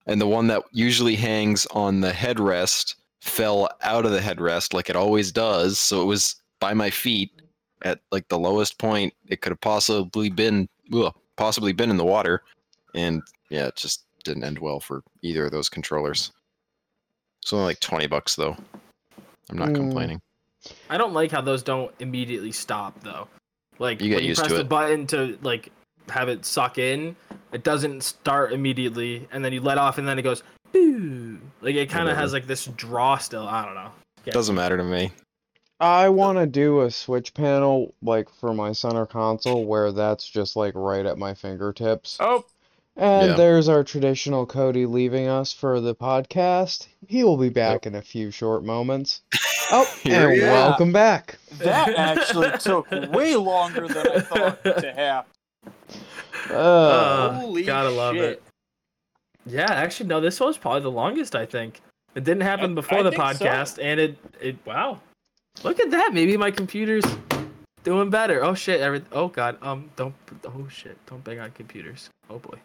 and the one that usually hangs on the headrest fell out of the headrest like it always does. So it was by my feet at like the lowest point it could have possibly been, ugh, possibly been in the water, and yeah, it just didn't end well for either of those controllers. It's only like twenty bucks though. I'm not Mm. complaining. I don't like how those don't immediately stop though. Like You get when you press to the it. button to like have it suck in, it doesn't start immediately, and then you let off, and then it goes. Boo. Like it kind of has like this draw still. I don't know. Yeah. Doesn't matter to me. I want to do a switch panel like for my center console where that's just like right at my fingertips. Oh, And Yeah. there's our traditional Cody leaving us for the podcast. He will be back in a few short moments. Oh, Here and he is. welcome back. that actually took way longer than I thought to happen. Uh, Uh, Holy gotta love it. Yeah, actually, no. This was probably the longest. I think it didn't happen I- before I the think so. podcast, and it it wow. Look at that. Maybe my computer's doing better. Oh shit. Every oh god. Um. Don't. Oh shit. Don't bang on computers. Oh boy.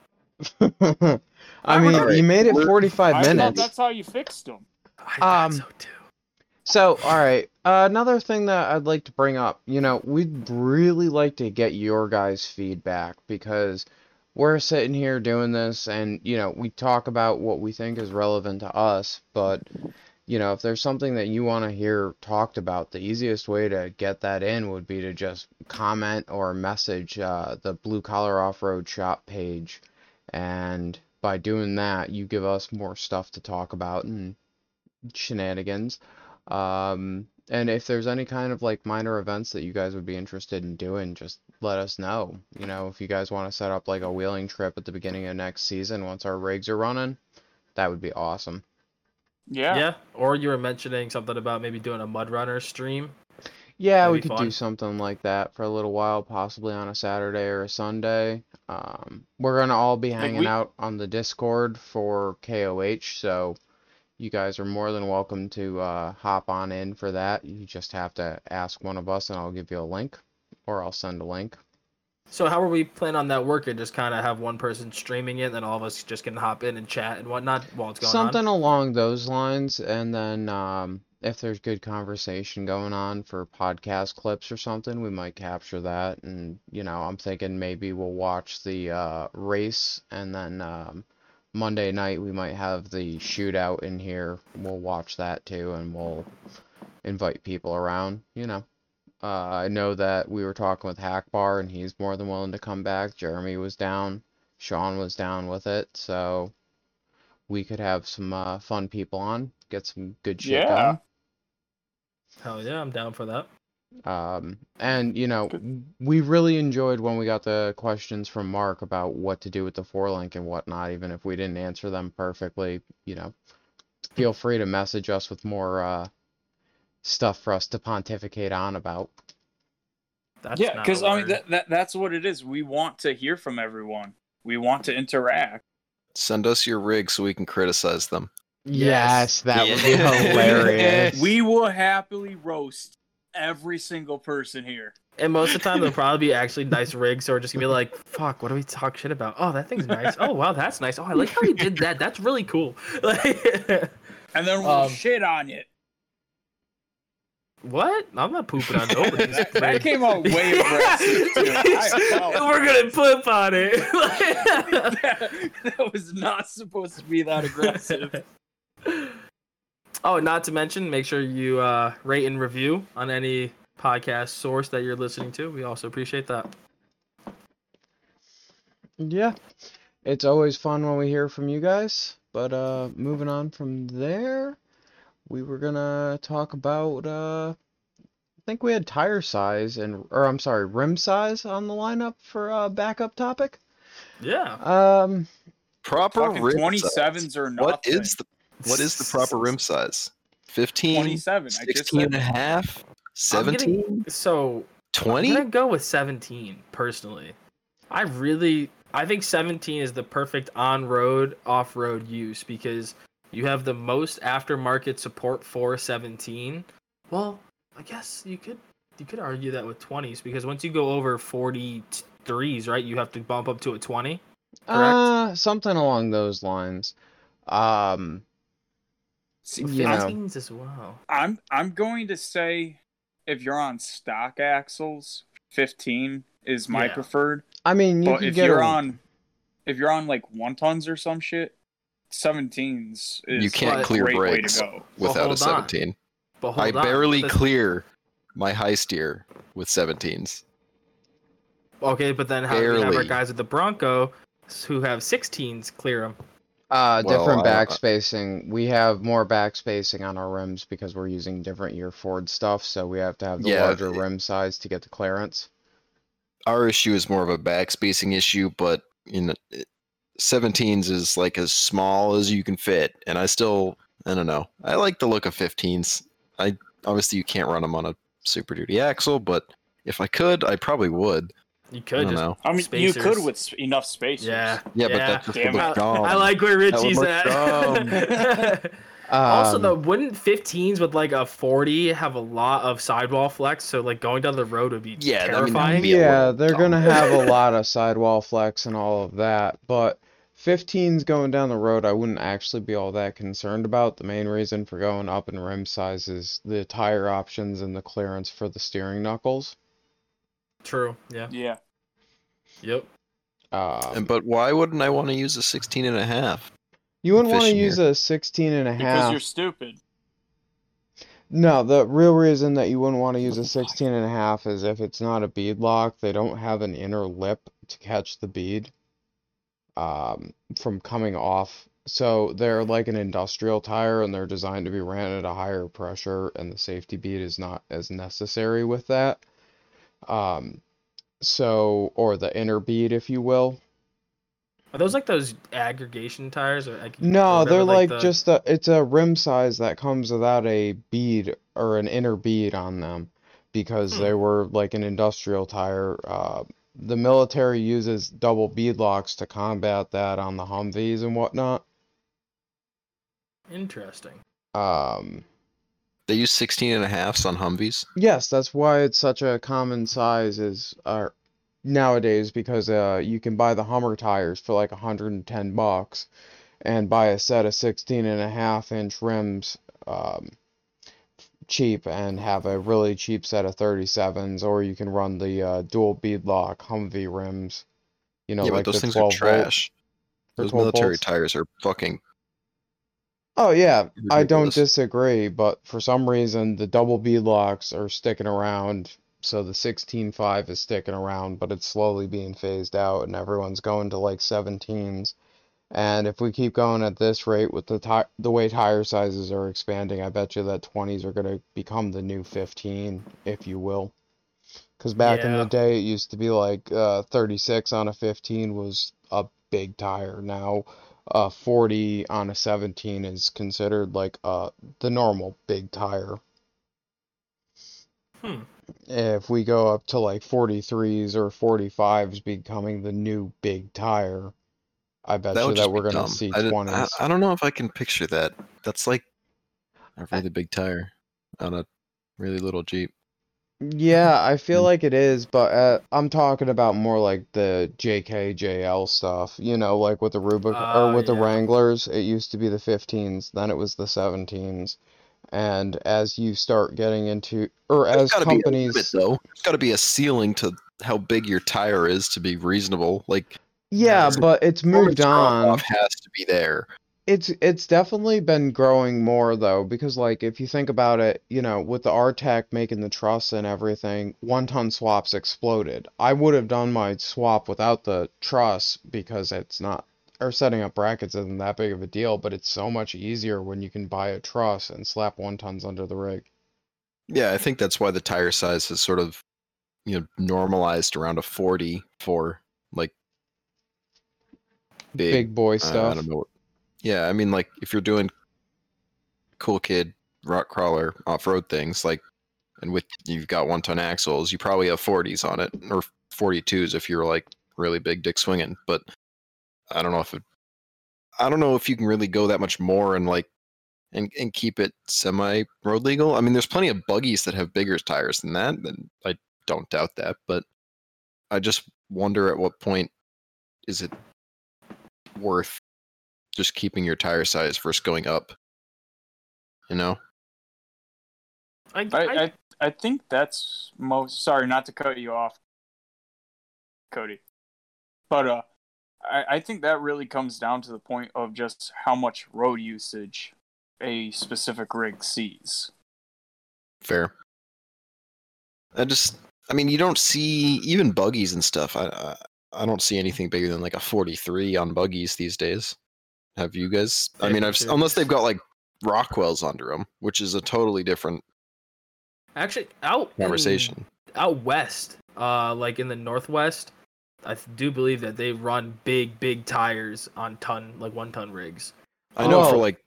I mean, Alright, you made it 45 I thought minutes. that's how you fixed them. I thought Um, so too. So, all right. Uh, another thing that I'd like to bring up, you know, we'd really like to get your guys' feedback because we're sitting here doing this and, you know, we talk about what we think is relevant to us, but, you know, if there's something that you want to hear talked about, the easiest way to get that in would be to just comment or message uh, the Blue Collar Off-Road Shop page. And by doing that, you give us more stuff to talk about and shenanigans. Um, and if there's any kind of like minor events that you guys would be interested in doing, just let us know. You know, if you guys want to set up like a wheeling trip at the beginning of next season once our rigs are running, that would be awesome. Yeah. Yeah. Or you were mentioning something about maybe doing a mud runner stream. Yeah, That'd we could fun. do something like that for a little while, possibly on a Saturday or a Sunday. Um, we're gonna all be Like, hanging we- out on the Discord for KOH, so you guys are more than welcome to uh, hop on in for that. You just have to ask one of us, and I'll give you a link, or I'll send a link. So how are we planning on that working? Just kind of have one person streaming it, and then all of us just can hop in and chat and whatnot while it's going on? Something on. along those lines, and then um, if there's good conversation going on for podcast clips or something, we might capture that. And you know, I'm thinking maybe we'll watch the uh, race, and then um, Monday night we might have the shootout in here. We'll watch that too, and we'll invite people around. You know. Uh, I know that we were talking with Hackbar, and he's more than willing to come back. Jeremy was down. Sean was down with it, so we could have some uh, fun people on, get some good shit Yeah. Hell yeah, I'm down for that. Um, and you know, we really enjoyed when we got the questions from Mark about what to do with the four link and whatnot. Even if we didn't answer them perfectly, you know, feel free to message us with more uh, stuff for us to pontificate on about. That's Yeah, because I mean that, that that's what it is. We want to hear from everyone. We want to interact. Send us your rig so we can criticize them. Yes. Yes, that would be hilarious. We will happily roast every single person here. And most of the time, they'll probably be actually nice rigs, so we're just gonna be like, "Fuck, what do we talk shit about? Oh, that thing's nice. Oh, wow, that's nice. Oh, I like how you did that. That's really cool." And then we'll Um, shit on it. What? I'm not pooping on nobody's that, that came out way aggressive. I we're gonna poop on it. that, that was not supposed to be that aggressive. oh, not to mention, make sure you uh, rate and review on any podcast source that you're listening to. We also appreciate that. Yeah, it's always fun when we hear from you guys. But uh, moving on from there, we were gonna talk about uh, I think we had tire size and or I'm sorry, rim size on the lineup for uh, backup topic. Yeah. Um, Proper rim 27s size. or What nothing. is the what is the proper rim size? 15, 27? I 16 and a half, I'm getting- 17, So 20? I'm gonna go with 17 personally. I really, I think 17 is the perfect on-road, off-road use because you have the most aftermarket support for 17. Well, I guess you could you could argue that with 20s because once you go over 43s, right, you have to bump up to a 20. Correct. uh, something along those lines. Um, See, You know. 15s as well. I'm I'm going to say if you're on stock axles, 15 is my Yeah. preferred. I mean, you but could if get you're a- on if you're on like one tons or some shit, 17s is You can't a clear great brakes. way to go. Well, without a 17. But I barely this- clear my high steer with 17s. Okay, but then how do we have our guys with the Bronco who have 16s clear them? Uh, Well, different I- back spacing. We have more back spacing on our rims because we're using different year Ford stuff, so we have to have the Yeah, larger it- rim size to get the clearance. Our issue is more of a back spacing issue, but you know, it- 17s is like as small as you can fit, and I still, I don't know. I like the look of 15s. I obviously you can't run them on a Super Duty axle, but if I could, I probably would. You could don't just. know. I mean, you could with enough space. Yeah. Yeah, but that just would look I, dumb. I like where Richie's at. Um, also, though, wouldn't 15s with like a 40 have a lot of sidewall flex? So, like going down the road would be Yeah, I mean, that terrifying. be yeah, they're gonna have a lot of sidewall flex and all of that, but 15s going down the road, I wouldn't actually be all that concerned about. The main reason for going up in rim size is the tire options and the clearance for the steering knuckles. True. Yeah. Yeah. Yep. Um, And- but why wouldn't I want to use a 16 and a half? you wouldn't want to use here. a 16 and a Because you're stupid. No, the real reason that you wouldn't want to use a 16 and a half is if it's not a bead lock, they don't have an inner lip to catch the bead um, from coming off. So they're like an industrial tire and they're designed to be ran at a higher pressure and the safety bead is not as necessary with that. Um, so, or the inner bead, if you will. Are those like those aggregation tires? Or like, No, or they're whatever, like the- just a, it's a rim size that comes without a bead or an inner bead on them because Hmm. they were like an industrial tire. Uh, the military uses double bead locks to combat that on the Humvees and whatnot. Interesting. Um, They use 16 and a halves on Humvees. yes, that's why it's such a common size is uh, nowadays because uh, you can buy the Hummer tires for like 110 bucks and buy a set of 16 and a half inch rims um, cheap and have a really cheap set of 37s or you can run the uh, dual beadlock Humvee rims you know yeah, like but those the things are 12 volt trash. Those military volts. tires are fucking. Oh yeah, I don't disagree, but for some reason the double beadlocks are sticking around, so the 16.5 is sticking around, but it's slowly being phased out and everyone's going to like 17s. And if we keep going at this rate with the the way tire sizes are expanding, I bet you that 20s are going to become the new 15, if you will. Because back in the day, it used to be like uh, 36 on a 15 was a big tire. Now, uh, 40 on a 17 is considered like uh, the normal big tire. Hmm. If we go up to like 43s or 45s becoming the new big tire, I bet That you that we're gonna see I, d- I- 20s. I don't know if I can picture that. That's like a really big tire on a really little Jeep. Yeah, I feel Mm. like it is, but uh, I'm talking about more like the JK, JL stuff. You know, like with the Rubicon Ah, or with the. Wranglers, it used to be the 15s, then it was the 17s. And as you start getting into, or There's as gotta be a limit, companies, though. There's got to be a ceiling to how big your tire is to be reasonable. Like yeah, but it's moved on. has to be there. It's it's definitely been growing more though, because like if you think about it, you know, with the Artec making the truss and everything, one ton swaps exploded. I would have done my swap without the truss because it's not, or setting up brackets isn't that big of a deal, but it's so much easier when you can buy a truss and slap one tons under the rig. Yeah, I think that's why the tire size has sort of, you know, normalized around a 40 for like big. Big boy uh, I stuff. don't know. What, yeah, I mean, like if you're doing cool kid rock crawler off road things, like, and with you've got one ton axles, you probably have 40s on it or 42s if you're like really big dick swinging. But I don't know if it, I don't know if you can really go that much more and like and and keep it semi road legal. I mean, there's plenty of buggies that have bigger tires than that, and I don't doubt that. But I just wonder at what point is it worth just keeping your tire size versus going up. You know? I, I, I, I I think that's most. Sorry, not to cut you off, Cody, but uh, I I think that really comes down to the point of just how much road usage a specific rig sees. Fair. I just, I mean, you don't see even buggies and stuff. I, I, I don't see anything bigger than like a 43 on buggies these days. Have you guys? I mean, I've unless they've got like Rockwells under them, which is a totally different actually out in- conversation. out west, uh, like in the northwest, I do believe that they run big, big tires on ton, like one ton rigs. I know for Oh. like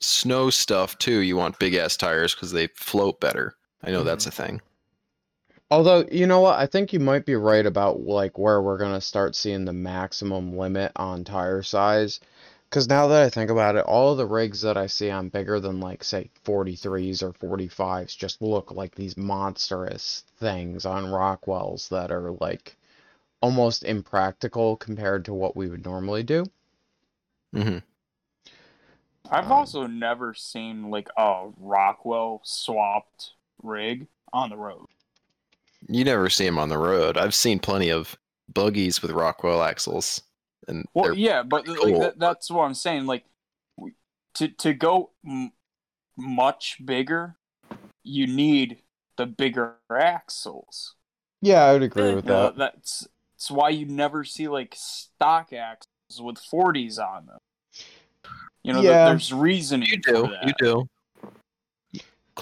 snow stuff too, you want big ass tires because they float better. I know that's a thing. Although, you know what? I think you might be right about like where we're gonna start seeing the maximum limit on tire size. Because now that I think about it, all of the rigs that I see on bigger than like say 43s or 45s just look like these monstrous things on Rockwells that are like almost impractical compared to what we would normally do. Mm-hmm. I've Um, also never seen like a Rockwell swapped rig on the road. You never see them on the road. I've seen plenty of buggies with Rockwell axles, and Well, yeah, but like that, that's what I'm saying. Like to to go m- much bigger, you need the bigger axles. Yeah, I would agree Eh, with Uh, that. that's that's why you never see like stock axles with 40s on them. You know, th- Yeah. there's reasoning you for do, that. you do.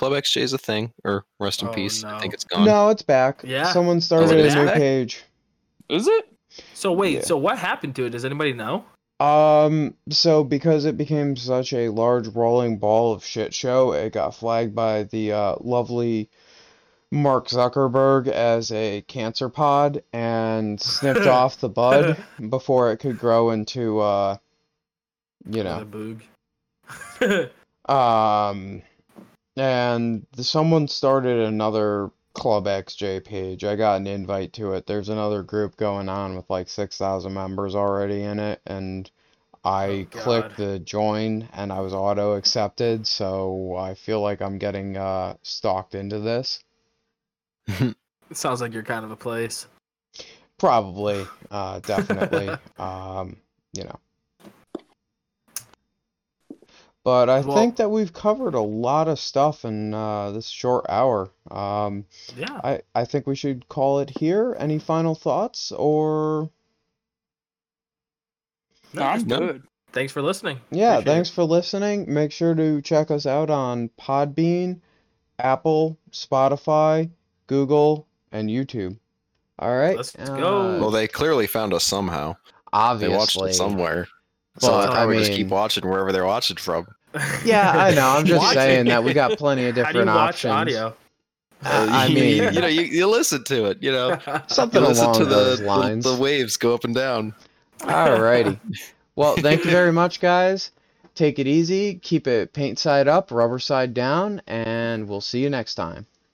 Club XJ is a thing, or rest in Oh, peace. I think it's gone. No, it's back. Yeah. Someone started it a new back? page. Is it? So wait, Yeah. so what happened to it? Does anybody know? Um, so because it became such a large rolling ball of shit show, it got flagged by the uh, lovely Mark Zuckerberg as a cancer pod and snipped off the bud before it could grow into uh, you know, Another boog. um, and someone started another Club XJ page. I got an invite to it. There's another group going on with like 6,000 members already in it, and I Oh, clicked the join and I was auto accepted, so I feel like I'm getting uh stalked into this. it sounds like you're kind of a place. Probably, uh, definitely. Um, you know. But I Well- think that we've covered a lot of stuff in uh, this short hour. Um, Yeah. I, I think we should call it here. Any final thoughts or No, I'm No. good. Thanks for listening. yeah, Appreciate it. thanks for listening. Make sure to check us out on Podbean, Apple, Spotify, Google, and YouTube. All right. Let's uh, go. well, they clearly found us somehow. They watched obviously. it somewhere. So But, they I probably just keep watching wherever they're watching from. Yeah, I know. I'm just saying that we got plenty of How do you different watch options. audio? Uh, I mean, you know, you, you listen to it. You know, something you listen along to the, those the lines. the waves go up and down. Alrighty. Well, thank you very much, guys. Take it easy. Keep it paint side up, rubber side down, and we'll see you next time.